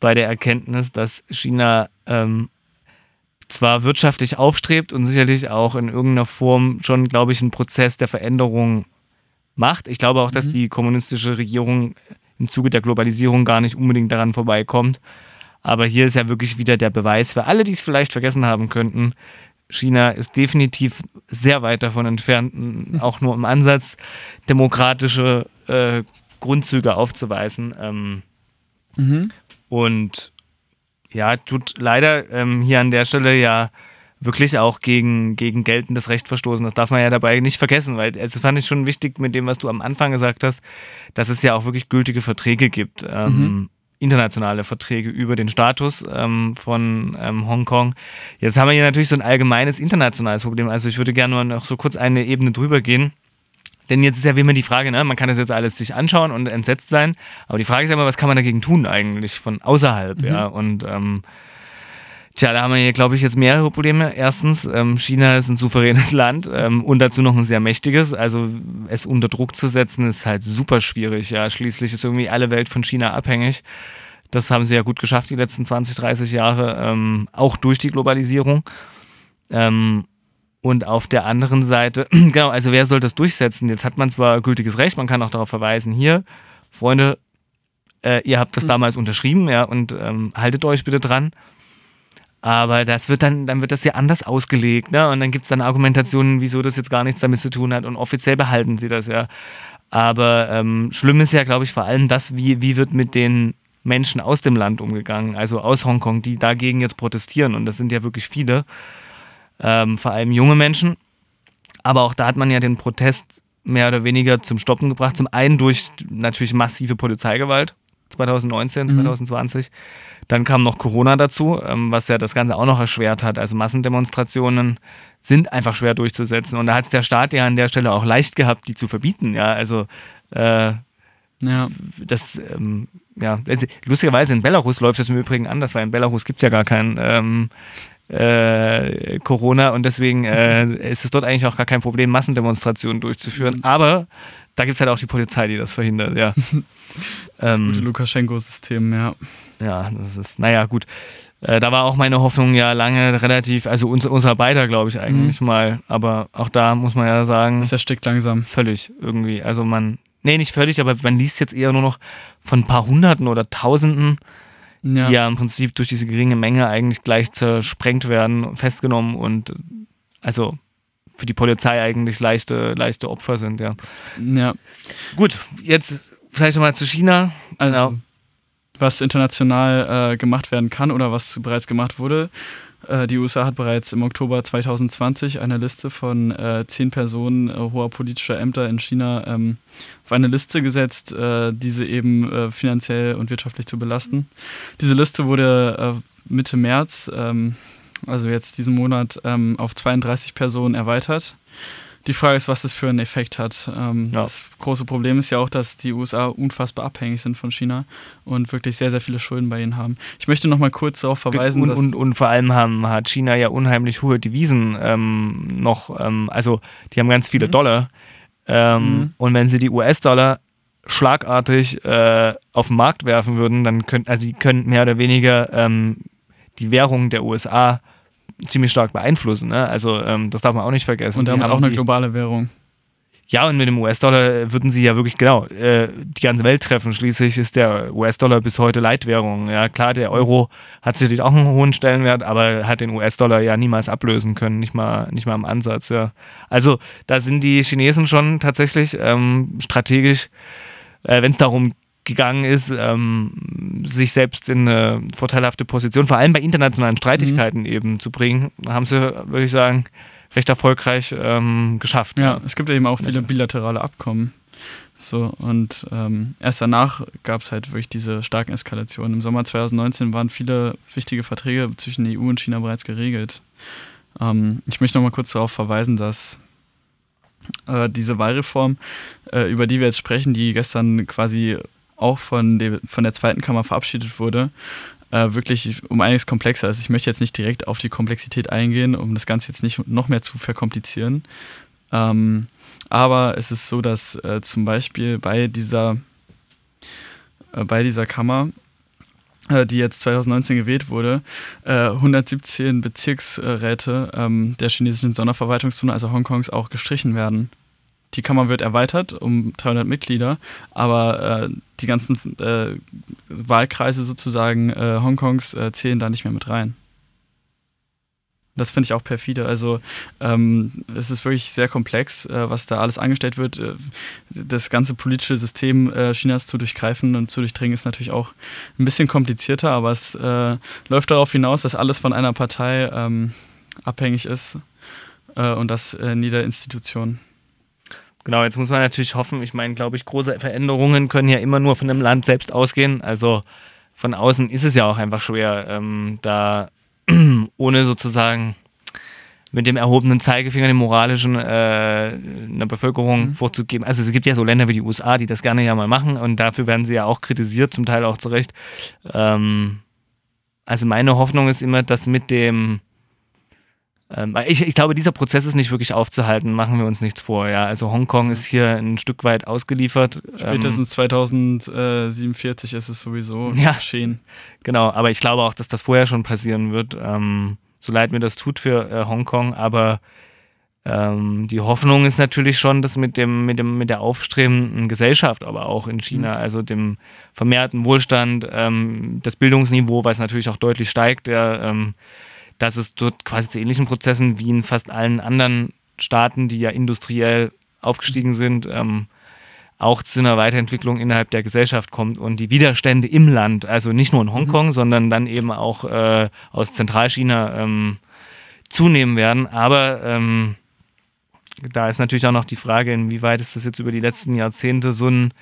Speaker 2: bei der Erkenntnis, dass China ähm, zwar wirtschaftlich aufstrebt und sicherlich auch in irgendeiner Form schon, glaube ich, einen Prozess der Veränderung macht. Ich glaube auch, dass mhm. die kommunistische Regierung im Zuge der Globalisierung gar nicht unbedingt daran vorbeikommt. Aber hier ist ja wirklich wieder der Beweis für alle, die es vielleicht vergessen haben könnten, China ist definitiv sehr weit davon entfernt, auch nur im Ansatz demokratische äh, Grundzüge aufzuweisen. Ähm, mhm. Und ja, tut leider ähm, hier an der Stelle ja wirklich auch gegen, gegen geltendes Recht verstoßen. Das darf man ja dabei nicht vergessen, weil also, fand ich schon wichtig mit dem, was du am Anfang gesagt hast, dass es ja auch wirklich gültige Verträge gibt. Ähm, mhm internationale Verträge über den Status ähm, von ähm, Hongkong. Jetzt haben wir hier natürlich so ein allgemeines internationales Problem. Also ich würde gerne mal noch so kurz eine Ebene drüber gehen. Denn jetzt ist ja wie immer die Frage, ne? man kann das jetzt alles sich anschauen und entsetzt sein, aber die Frage ist ja immer, was kann man dagegen tun eigentlich von außerhalb, mhm. ja? Und ähm, Tja, da haben wir hier, glaube ich, jetzt mehrere Probleme. Erstens, ähm, China ist ein souveränes Land ähm, und dazu noch ein sehr mächtiges. Also es unter Druck zu setzen, ist halt super schwierig. Ja, schließlich ist irgendwie alle Welt von China abhängig. Das haben sie ja gut geschafft die letzten 20, 30 Jahre, ähm, auch durch die Globalisierung. Ähm, und auf der anderen Seite, genau, also wer soll das durchsetzen? Jetzt hat man zwar gültiges Recht, man kann auch darauf verweisen, hier, Freunde, äh, ihr habt das mhm. damals unterschrieben, ja, und ähm, haltet euch bitte dran. Aber das wird dann, dann wird das ja anders ausgelegt, ne? Und dann gibt es dann Argumentationen, wieso das jetzt gar nichts damit zu tun hat. Und offiziell behalten sie das ja. Aber ähm, schlimm ist ja, glaube ich, vor allem das, wie, wie wird mit den Menschen aus dem Land umgegangen, also aus Hongkong, die dagegen jetzt protestieren. Und das sind ja wirklich viele, ähm, vor allem junge Menschen. Aber auch da hat man ja den Protest mehr oder weniger zum Stoppen gebracht. Zum einen durch natürlich massive Polizeigewalt 2019, mhm. 2020. Dann kam noch Corona dazu, ähm, was ja das Ganze auch noch erschwert hat. Also Massendemonstrationen sind einfach schwer durchzusetzen. Und da hat es der Staat ja an der Stelle auch leicht gehabt, die zu verbieten. Ja, also äh, ja. das, ähm, ja, lustigerweise in Belarus läuft das im Übrigen anders, weil in Belarus gibt es ja gar kein ähm, äh, Corona und deswegen äh, ist es dort eigentlich auch gar kein Problem, Massendemonstrationen durchzuführen. Mhm. Aber da gibt es halt auch die Polizei, die das verhindert, ja.
Speaker 1: das ähm, gute Lukaschenko-System, ja.
Speaker 2: Ja, das ist, naja, gut. Äh, da war auch meine Hoffnung ja lange relativ, also uns, unser beider, glaube ich, eigentlich mhm. mal. Aber auch da muss man ja sagen.
Speaker 1: Das erstickt langsam.
Speaker 2: Völlig irgendwie. Also man, nee, nicht völlig, aber man liest jetzt eher nur noch von ein paar Hunderten oder Tausenden, ja. die ja im Prinzip durch diese geringe Menge eigentlich gleich zersprengt werden, festgenommen und also für die Polizei eigentlich leichte, leichte Opfer sind, ja.
Speaker 1: Ja.
Speaker 2: Gut, jetzt vielleicht nochmal zu China.
Speaker 1: Also, ja. was international äh, gemacht werden kann oder was bereits gemacht wurde. Äh, die USA hat bereits im Oktober 2020 eine Liste von äh, zehn Personen äh, hoher politischer Ämter in China ähm, auf eine Liste gesetzt, äh, diese eben äh, finanziell und wirtschaftlich zu belasten. Diese Liste wurde Mitte März ähm, also jetzt diesen Monat, ähm, auf 32 Personen erweitert. Die Frage ist, was das für einen Effekt hat. Ähm, ja. Das große Problem ist ja auch, dass die USA unfassbar abhängig sind von China und wirklich sehr, sehr viele Schulden bei ihnen haben. Ich möchte noch mal kurz darauf verweisen,
Speaker 2: und, und, und, vor allem haben, hat China ja unheimlich hohe Devisen ähm, noch, ähm, also die haben ganz viele mhm. Dollar. Ähm, mhm. Und wenn sie die US-Dollar schlagartig äh, auf den Markt werfen würden, dann könnten, also sie können mehr oder weniger ähm, die Währung der USA ziemlich stark beeinflussen. Ne? Also ähm, das darf man auch nicht vergessen.
Speaker 1: Und damit auch eine globale Währung.
Speaker 2: Ja, und mit dem US-Dollar würden sie ja wirklich genau äh, die ganze Welt treffen. Schließlich ist der US-Dollar bis heute Leitwährung. Ja, klar, der Euro hat sicherlich auch einen hohen Stellenwert, aber hat den US-Dollar ja niemals ablösen können, nicht mal, nicht mal im Ansatz. Ja. Also da sind die Chinesen schon tatsächlich ähm, strategisch, äh, wenn es darum geht, gegangen ist, ähm, sich selbst in eine vorteilhafte Position, vor allem bei internationalen Streitigkeiten mhm. eben zu bringen, haben sie, würde ich sagen, recht erfolgreich ähm, geschafft.
Speaker 1: Ja, es gibt eben auch viele bilaterale Abkommen. So, und ähm, erst danach gab es halt wirklich diese starken Eskalationen. Im Sommer 2019 waren viele wichtige Verträge zwischen EU und China bereits geregelt. Ähm, ich möchte noch mal kurz darauf verweisen, dass äh, diese Wahlreform, äh, über die wir jetzt sprechen, die gestern quasi auch von, de, von der zweiten Kammer verabschiedet wurde, äh, wirklich um einiges komplexer ist. Ich möchte jetzt nicht direkt auf die Komplexität eingehen, um das Ganze jetzt nicht noch mehr zu verkomplizieren. Ähm, aber es ist so, dass äh, zum Beispiel bei dieser, äh, bei dieser Kammer, äh, die jetzt 2019 gewählt wurde, 117 äh, Bezirksräte ähm, der chinesischen Sonderverwaltungszone, also Hongkongs, auch gestrichen werden die Kammer wird erweitert um 300 Mitglieder, aber äh, die ganzen äh, Wahlkreise sozusagen äh, Hongkongs äh, zählen da nicht mehr mit rein. Das finde ich auch perfide. Also ähm, es ist wirklich sehr komplex, äh, was da alles angestellt wird. Äh, das ganze politische System Chinas zu durchgreifen und zu durchdringen ist natürlich auch ein bisschen komplizierter, aber es läuft darauf hinaus, dass alles von einer Partei ähm, abhängig ist und das in jeder Institution.
Speaker 2: Genau, jetzt muss man natürlich hoffen, ich meine, glaube ich, große Veränderungen können ja immer nur von einem Land selbst ausgehen. Also von außen ist es ja auch einfach schwer, ähm, da ohne sozusagen mit dem erhobenen Zeigefinger den moralischen äh, einer Bevölkerung mhm. vorzugeben. Also es gibt ja so Länder wie die USA, die das gerne ja mal machen und dafür werden sie ja auch kritisiert, zum Teil auch zu Recht. Ähm, also meine Hoffnung ist immer, dass mit dem ich, ich, glaube, dieser Prozess ist nicht wirklich aufzuhalten, machen wir uns nichts vor. Ja? Also Hongkong ist hier ein Stück weit ausgeliefert.
Speaker 1: Spätestens ähm, 2047 ist es sowieso ja, geschehen.
Speaker 2: Genau, aber ich glaube auch, dass das vorher schon passieren wird. Ähm, so leid mir das tut für äh, Hongkong, aber ähm, die Hoffnung ist natürlich schon, dass mit dem, mit dem, mit der aufstrebenden Gesellschaft, aber auch in China, mhm. also dem vermehrten Wohlstand, ähm, das Bildungsniveau, was natürlich auch deutlich steigt, ähm, dass es dort quasi zu ähnlichen Prozessen wie in fast allen anderen Staaten, die ja industriell aufgestiegen sind, ähm, auch zu einer Weiterentwicklung innerhalb der Gesellschaft kommt und die Widerstände im Land, also nicht nur in Hongkong, mhm. sondern dann eben auch äh, aus Zentralchina ähm, zunehmen werden. Aber ähm, da ist natürlich auch noch die Frage, inwieweit ist das jetzt über die letzten Jahrzehnte so ein,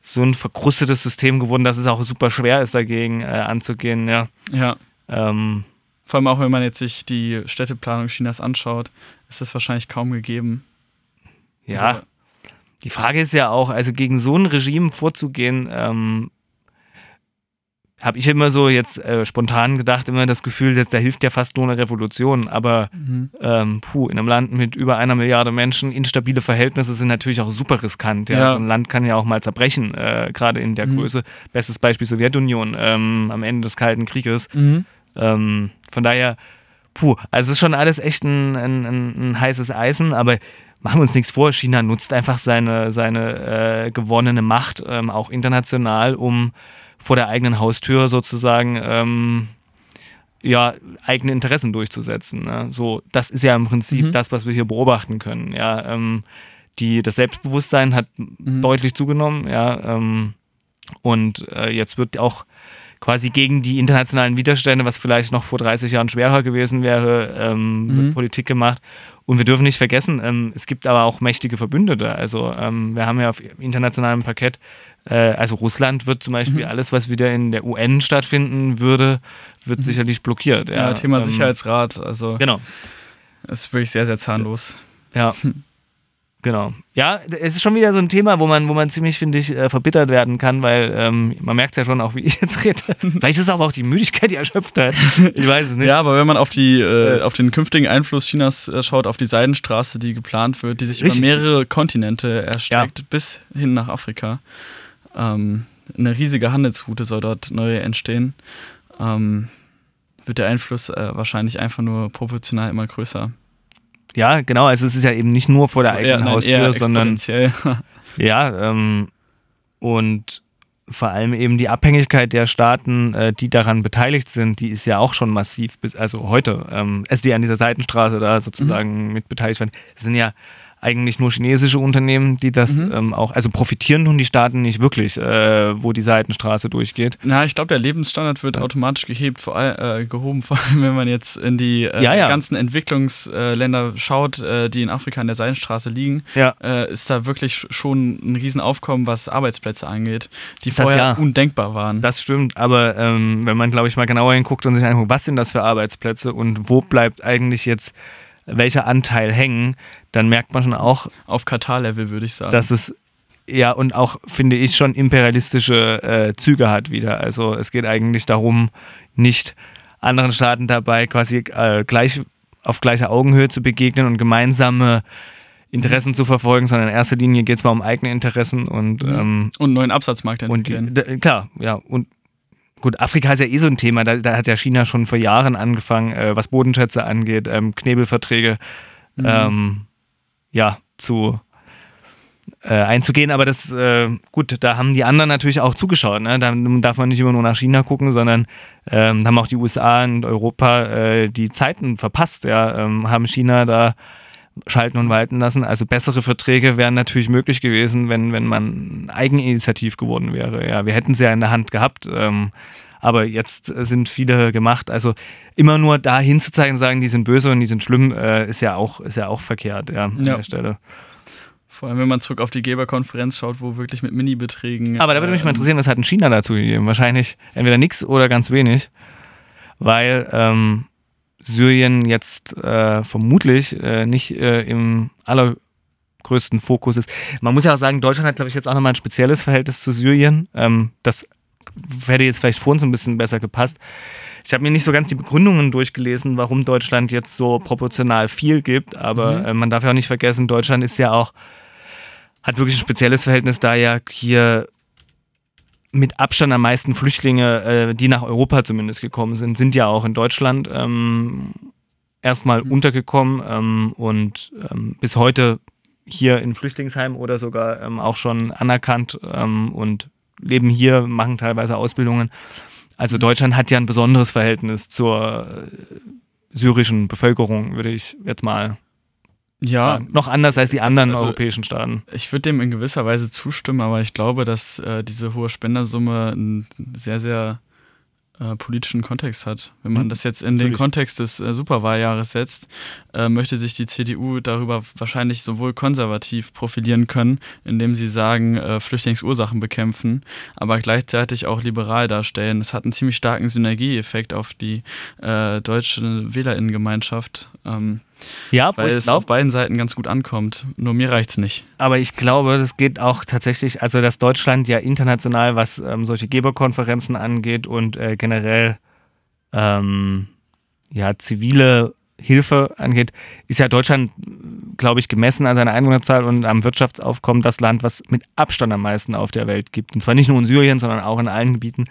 Speaker 2: so ein verkrustetes System geworden, dass es auch super schwer ist, dagegen äh, anzugehen. Ja.
Speaker 1: ja. Ähm, Vor allem auch, wenn man jetzt sich die Städteplanung Chinas anschaut, ist das wahrscheinlich kaum gegeben.
Speaker 2: Ja. Also, die Frage ist ja auch, also gegen so ein Regime vorzugehen, ähm, habe ich immer so jetzt äh, spontan gedacht, immer das Gefühl, dass da hilft ja fast nur eine Revolution. Aber mhm. ähm, puh, in einem Land mit über einer Milliarde Menschen, instabile Verhältnisse sind natürlich auch super riskant. Ja? ja. So ein Land kann ja auch mal zerbrechen, äh, gerade in der mhm. Größe. Bestes Beispiel Sowjetunion ähm, am Ende des Kalten Krieges. Mhm. Ähm, von daher, puh, also ist schon alles echt ein, ein, ein, heißes Eisen, aber machen wir uns nichts vor, China nutzt einfach seine, seine äh, gewonnene Macht, ähm, auch international, um vor der eigenen Haustür sozusagen ähm, ja, eigene Interessen durchzusetzen. Ne? So, das ist ja im Prinzip mhm. das, was wir hier beobachten können. Ja, ähm, die, das Selbstbewusstsein hat mhm. deutlich zugenommen, ja, ähm, und äh, jetzt wird auch quasi gegen die internationalen Widerstände, was vielleicht noch vor 30 Jahren schwerer gewesen wäre, ähm, mhm. Politik gemacht. Und wir dürfen nicht vergessen, ähm, es gibt aber auch mächtige Verbündete. Also ähm, wir haben ja auf internationalem Parkett äh, also Russland wird zum Beispiel mhm. alles, was wieder in der UN stattfinden würde, wird mhm. sicherlich blockiert.
Speaker 1: Ja, ja Thema ähm, Sicherheitsrat, also
Speaker 2: genau.
Speaker 1: ist wirklich sehr, sehr zahnlos.
Speaker 2: Ja. Genau. Ja, es ist schon wieder so ein Thema, wo man, wo man ziemlich, finde ich, äh, verbittert werden kann, weil ähm, man merkt ja schon auch, wie ich jetzt rede. Vielleicht ist es aber auch die Müdigkeit, die erschöpft hat. Ich weiß es nicht.
Speaker 1: Ja, aber wenn man auf, die, äh, auf den künftigen Einfluss Chinas äh, schaut, auf die Seidenstraße, die geplant wird, die sich Richtig. über mehrere Kontinente erstreckt, ja. bis hin nach Afrika, ähm, eine riesige Handelsroute soll dort neu entstehen. Ähm, wird der Einfluss äh, wahrscheinlich einfach nur proportional immer größer.
Speaker 2: Ja, genau. Also es ist ja eben nicht nur vor der eigenen Haustür, nein, sondern ja ähm, und vor allem eben die Abhängigkeit der Staaten, äh, die daran beteiligt sind, die ist ja auch schon massiv, bis, also heute, ähm, es die an dieser Seitenstraße da sozusagen mhm. mit beteiligt werden, sind ja eigentlich nur chinesische Unternehmen, die das mhm. ähm, auch, also profitieren nun die Staaten nicht wirklich, äh, wo die Seitenstraße durchgeht.
Speaker 1: Na, ich glaube, der Lebensstandard wird ja. automatisch gehebt, vor all, äh, gehoben, vor allem wenn man jetzt in die äh, ja, ja. ganzen Entwicklungsländer schaut, äh, die in Afrika an der Seitenstraße liegen, äh, ist da wirklich schon ein Riesenaufkommen, was Arbeitsplätze angeht, die vorher undenkbar waren.
Speaker 2: Das stimmt, aber ähm, wenn man, glaube ich, mal genauer hinguckt und sich anguckt, was sind das für Arbeitsplätze und wo bleibt eigentlich jetzt welcher Anteil hängen, dann merkt man schon auch.
Speaker 1: Auf Katar-Level würde ich sagen.
Speaker 2: Dass es ja und auch, finde ich, schon imperialistische äh, Züge hat wieder. Also es geht eigentlich darum, nicht anderen Staaten dabei quasi äh, gleich auf gleicher Augenhöhe zu begegnen und gemeinsame Interessen zu verfolgen, sondern in erster Linie geht es mal um eigene Interessen und
Speaker 1: mhm. ähm, und neuen Absatzmarkt
Speaker 2: entwickeln. Und klar, ja und Gut, Afrika ist ja eh so ein Thema. Da, da hat ja China schon vor Jahren angefangen, äh, was Bodenschätze angeht, ähm, Knebelverträge mhm. ähm, ja, zu äh, einzugehen. Aber das, äh, gut, da haben die anderen natürlich auch zugeschaut. Ne? Da darf man nicht immer nur nach China gucken, sondern ähm, haben auch die USA und Europa äh, die Zeiten verpasst. Ja? Ähm, haben China da schalten und walten lassen. Also bessere Verträge wären natürlich möglich gewesen, wenn, wenn man eigeninitiativ geworden wäre. Ja, wir hätten sie ja in der Hand gehabt. Ähm, aber jetzt sind viele gemacht. Also immer nur da hinzuzeigen und sagen, die sind böse und die sind schlimm, äh, ist ja auch, ist ja auch verkehrt, ja, an ja. der Stelle.
Speaker 1: Vor allem, wenn man zurück auf die Geberkonferenz schaut, wo wirklich mit Mini-Beträgen.
Speaker 2: Aber da würde mich mal ähm, interessieren, was hat in China dazu gegeben? Wahrscheinlich entweder nichts oder ganz wenig. Weil ähm, Syrien jetzt äh, vermutlich äh, nicht äh, im allergrößten Fokus ist. Man muss ja auch sagen, Deutschland hat, glaube ich, jetzt auch nochmal ein spezielles Verhältnis zu Syrien. Ähm, das hätte jetzt vielleicht vor uns ein bisschen besser gepasst. Ich habe mir nicht so ganz die Begründungen durchgelesen, warum Deutschland jetzt so proportional viel gibt, aber mhm. Äh, man darf ja auch nicht vergessen, Deutschland ist ja auch, hat wirklich ein spezielles Verhältnis, da ja hier mit Abstand am meisten Flüchtlinge, äh, die nach Europa zumindest gekommen sind, sind ja auch in Deutschland. Ähm, erstmal mhm. untergekommen ähm, und ähm, bis heute hier in Flüchtlingsheim oder sogar ähm, auch schon anerkannt ähm, und leben hier, machen teilweise Ausbildungen. Also mhm. Deutschland hat ja ein besonderes Verhältnis zur äh, syrischen Bevölkerung, würde ich jetzt mal ja, noch anders als die anderen also, europäischen Staaten.
Speaker 1: Ich würde dem in gewisser Weise zustimmen, aber ich glaube, dass äh, diese hohe Spendersumme ein sehr, sehr äh, politischen Kontext hat. Wenn man mhm. das jetzt in Natürlich. den Kontext des äh, Superwahljahres setzt, äh, möchte sich die CDU darüber wahrscheinlich sowohl konservativ profilieren können, indem sie sagen, äh, Flüchtlingsursachen bekämpfen, aber gleichzeitig auch liberal darstellen. Es hat einen ziemlich starken Synergieeffekt auf die äh, deutsche Wählerinnengemeinschaft. Ähm, ja, weil es auf beiden Seiten ganz gut ankommt. Nur mir reicht es nicht.
Speaker 2: Aber ich glaube, das geht auch tatsächlich, also dass Deutschland ja international, was ähm, solche Geberkonferenzen angeht und äh, generell ähm, ja, zivile Hilfe angeht, ist ja Deutschland, glaube ich, gemessen an seiner Einwohnerzahl und am Wirtschaftsaufkommen das Land, was mit Abstand am meisten auf der Welt gibt. Und zwar nicht nur in Syrien, sondern auch in allen Gebieten.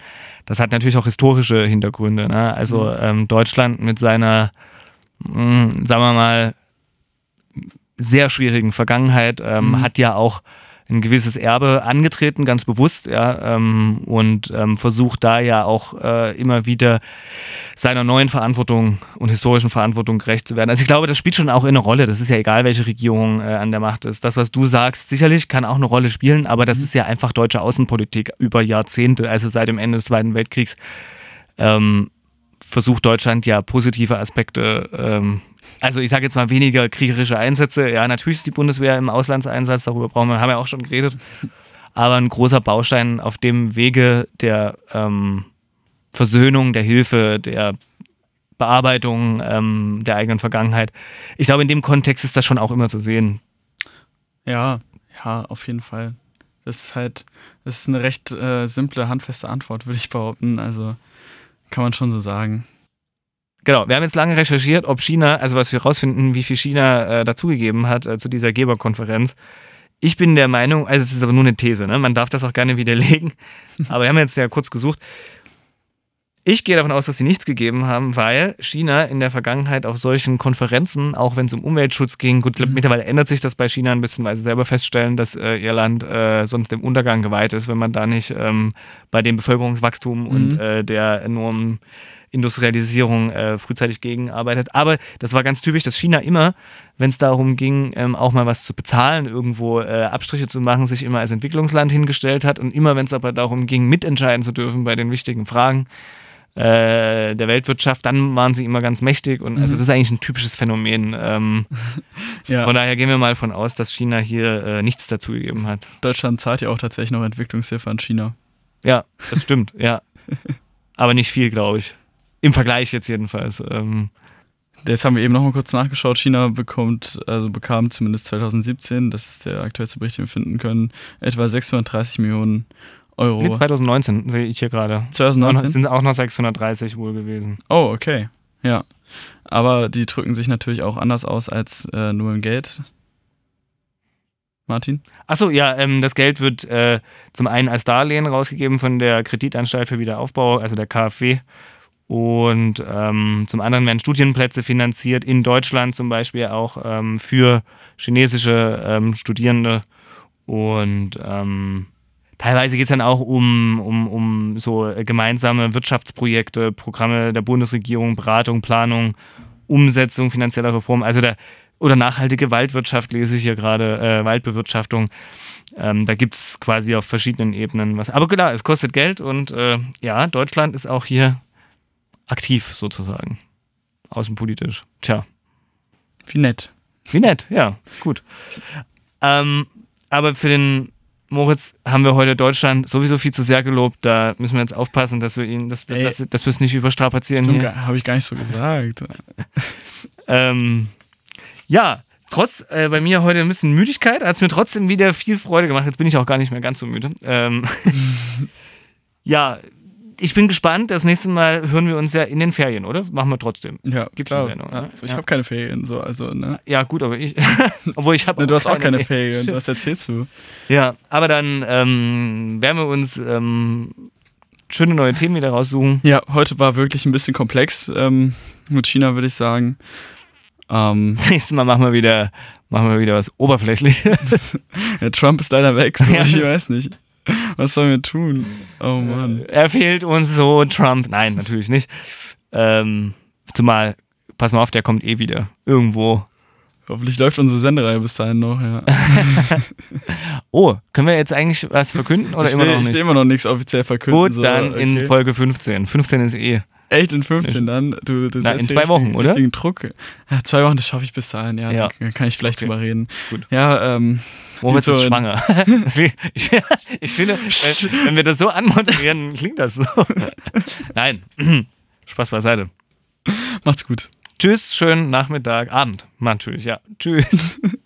Speaker 2: Das hat natürlich auch historische Hintergründe. Ne? Also mhm. ähm, Deutschland mit seiner mh, sagen wir mal, sehr schwierigen Vergangenheit, ähm, mhm. hat ja auch ein gewisses Erbe angetreten, ganz bewusst, ja, ähm, und ähm, versucht da ja auch äh, immer wieder seiner neuen Verantwortung und historischen Verantwortung gerecht zu werden. Also ich glaube, das spielt schon auch eine Rolle. Das ist ja egal, welche Regierung äh, an der Macht ist. Das, was du sagst, sicherlich kann auch eine Rolle spielen, aber das mhm. ist ja einfach deutsche Außenpolitik über Jahrzehnte, also seit dem Ende des Zweiten Weltkriegs. Ähm, versucht Deutschland ja positive Aspekte, ähm, also ich sage jetzt mal weniger kriegerische Einsätze. Ja, natürlich ist die Bundeswehr im Auslandseinsatz, darüber brauchen wir, haben wir auch schon geredet. Aber ein großer Baustein auf dem Wege der ähm, Versöhnung, der Hilfe, der Bearbeitung ähm, der eigenen Vergangenheit. Ich glaube, in dem Kontext ist das schon auch immer zu sehen.
Speaker 1: Ja, ja, auf jeden Fall. Das ist halt, das ist eine recht äh, simple, handfeste Antwort, würde ich behaupten. Also kann man schon so sagen.
Speaker 2: Genau, wir haben jetzt lange recherchiert, ob China, also was wir rausfinden, wie viel China äh, dazugegeben hat äh, zu dieser Geberkonferenz. Ich bin der Meinung, also es ist aber nur eine These, ne? man darf das auch gerne widerlegen, aber wir haben jetzt ja kurz gesucht. Ich gehe davon aus, dass sie nichts gegeben haben, weil China in der Vergangenheit auf solchen Konferenzen, auch wenn es um Umweltschutz ging, gut, mhm. mittlerweile ändert sich das bei China ein bisschen, weil sie selber feststellen, dass äh, ihr Land äh, sonst dem Untergang geweiht ist, wenn man da nicht ähm, bei dem Bevölkerungswachstum mhm. und äh, der enormen Industrialisierung äh, frühzeitig gegenarbeitet. Aber das war ganz typisch, dass China immer, wenn es darum ging, ähm, auch mal was zu bezahlen, irgendwo äh, Abstriche zu machen, sich immer als Entwicklungsland hingestellt hat. Und immer, wenn es aber darum ging, mitentscheiden zu dürfen bei den wichtigen Fragen, äh, der Weltwirtschaft, dann waren sie immer ganz mächtig und also mhm. das ist eigentlich ein typisches Phänomen. Ähm, ja. Von daher gehen wir mal von aus, dass China hier äh, nichts dazugegeben hat.
Speaker 1: Deutschland zahlt ja auch tatsächlich noch Entwicklungshilfe an China.
Speaker 2: Ja, das stimmt, ja. Aber nicht viel, glaube ich. Im Vergleich jetzt jedenfalls. Ähm,
Speaker 1: das haben wir eben noch mal kurz nachgeschaut. China bekommt, also bekam zumindest 2017, das ist der aktuellste Bericht, den wir finden können, etwa 630 Millionen Euro.
Speaker 2: Nee, 2019 sehe ich hier gerade.
Speaker 1: 2019?
Speaker 2: Sind auch noch 630 wohl gewesen.
Speaker 1: Oh, okay. Ja. Aber die drücken sich natürlich auch anders aus als äh, nur im Geld. Martin?
Speaker 2: Achso, ja, ähm, das Geld wird äh, zum einen als Darlehen rausgegeben von der Kreditanstalt für Wiederaufbau, also der KfW. Und ähm, zum anderen werden Studienplätze finanziert, in Deutschland zum Beispiel auch ähm, für chinesische ähm, Studierende. Und ähm, Teilweise geht es dann auch um, um, um so gemeinsame Wirtschaftsprojekte, Programme der Bundesregierung, Beratung, Planung, Umsetzung finanzieller Reformen. Also da, oder nachhaltige Waldwirtschaft lese ich hier gerade, äh, Waldbewirtschaftung. Ähm, da gibt es quasi auf verschiedenen Ebenen was. Aber klar, es kostet Geld und äh, ja, Deutschland ist auch hier aktiv sozusagen. Außenpolitisch. Tja.
Speaker 1: Wie nett.
Speaker 2: Wie nett, ja, gut. Ähm, aber für den Moritz, haben wir heute Deutschland sowieso viel zu sehr gelobt. Da müssen wir jetzt aufpassen, dass wir ihn, dass, dass, dass wir es nicht überstrapazieren.
Speaker 1: Habe ich gar nicht so gesagt.
Speaker 2: ähm, ja, trotz äh, bei mir heute ein bisschen Müdigkeit, hat es mir trotzdem wieder viel Freude gemacht. Jetzt bin ich auch gar nicht mehr ganz so müde. Ähm, ja, ich bin gespannt. Das nächste Mal hören wir uns ja in den Ferien, oder? Machen wir trotzdem.
Speaker 1: Ja, Gibt's klar. Sendung, ja, ich ja. habe keine Ferien, so also ne.
Speaker 2: Ja gut, aber ich, obwohl ich habe.
Speaker 1: Ne, du hast auch keine Ferien. Was erzählst du?
Speaker 2: Ja, aber dann ähm, werden wir uns ähm, schöne neue Themen wieder raussuchen.
Speaker 1: Ja, heute war wirklich ein bisschen komplex ähm, mit China, würde ich sagen. Ähm,
Speaker 2: das nächste Mal machen wir wieder, machen wir wieder was Oberflächliches.
Speaker 1: ja, Trump ist leider weg, so ja. ich weiß nicht. Was sollen wir tun? Oh Mann.
Speaker 2: Er fehlt uns so, Trump. Nein, natürlich nicht. Ähm, zumal, pass mal auf, der kommt eh wieder. Irgendwo.
Speaker 1: Hoffentlich läuft unsere Sendereihe bis dahin noch, ja.
Speaker 2: oh, können wir jetzt eigentlich was verkünden oder
Speaker 1: ich
Speaker 2: immer
Speaker 1: will,
Speaker 2: noch nicht?
Speaker 1: Ich will immer noch nichts offiziell verkünden.
Speaker 2: Gut, so, dann okay. in Folge 15. 15 ist eh.
Speaker 1: Echt in 15 dann? Du, du
Speaker 2: Na, in zwei Wochen, oder?
Speaker 1: Druck. Ja, zwei Wochen, das schaffe ich bis dahin, ja. ja. Dann kann ich vielleicht okay. drüber reden.
Speaker 2: Gut.
Speaker 1: Ja, ähm.
Speaker 2: Moritz so ist schwanger. ich, ich, finde, wenn wir das so anmoderieren, klingt das so. Nein. Spaß beiseite.
Speaker 1: Macht's gut.
Speaker 2: Tschüss, schönen Nachmittag, Abend. Natürlich, ja. Tschüss.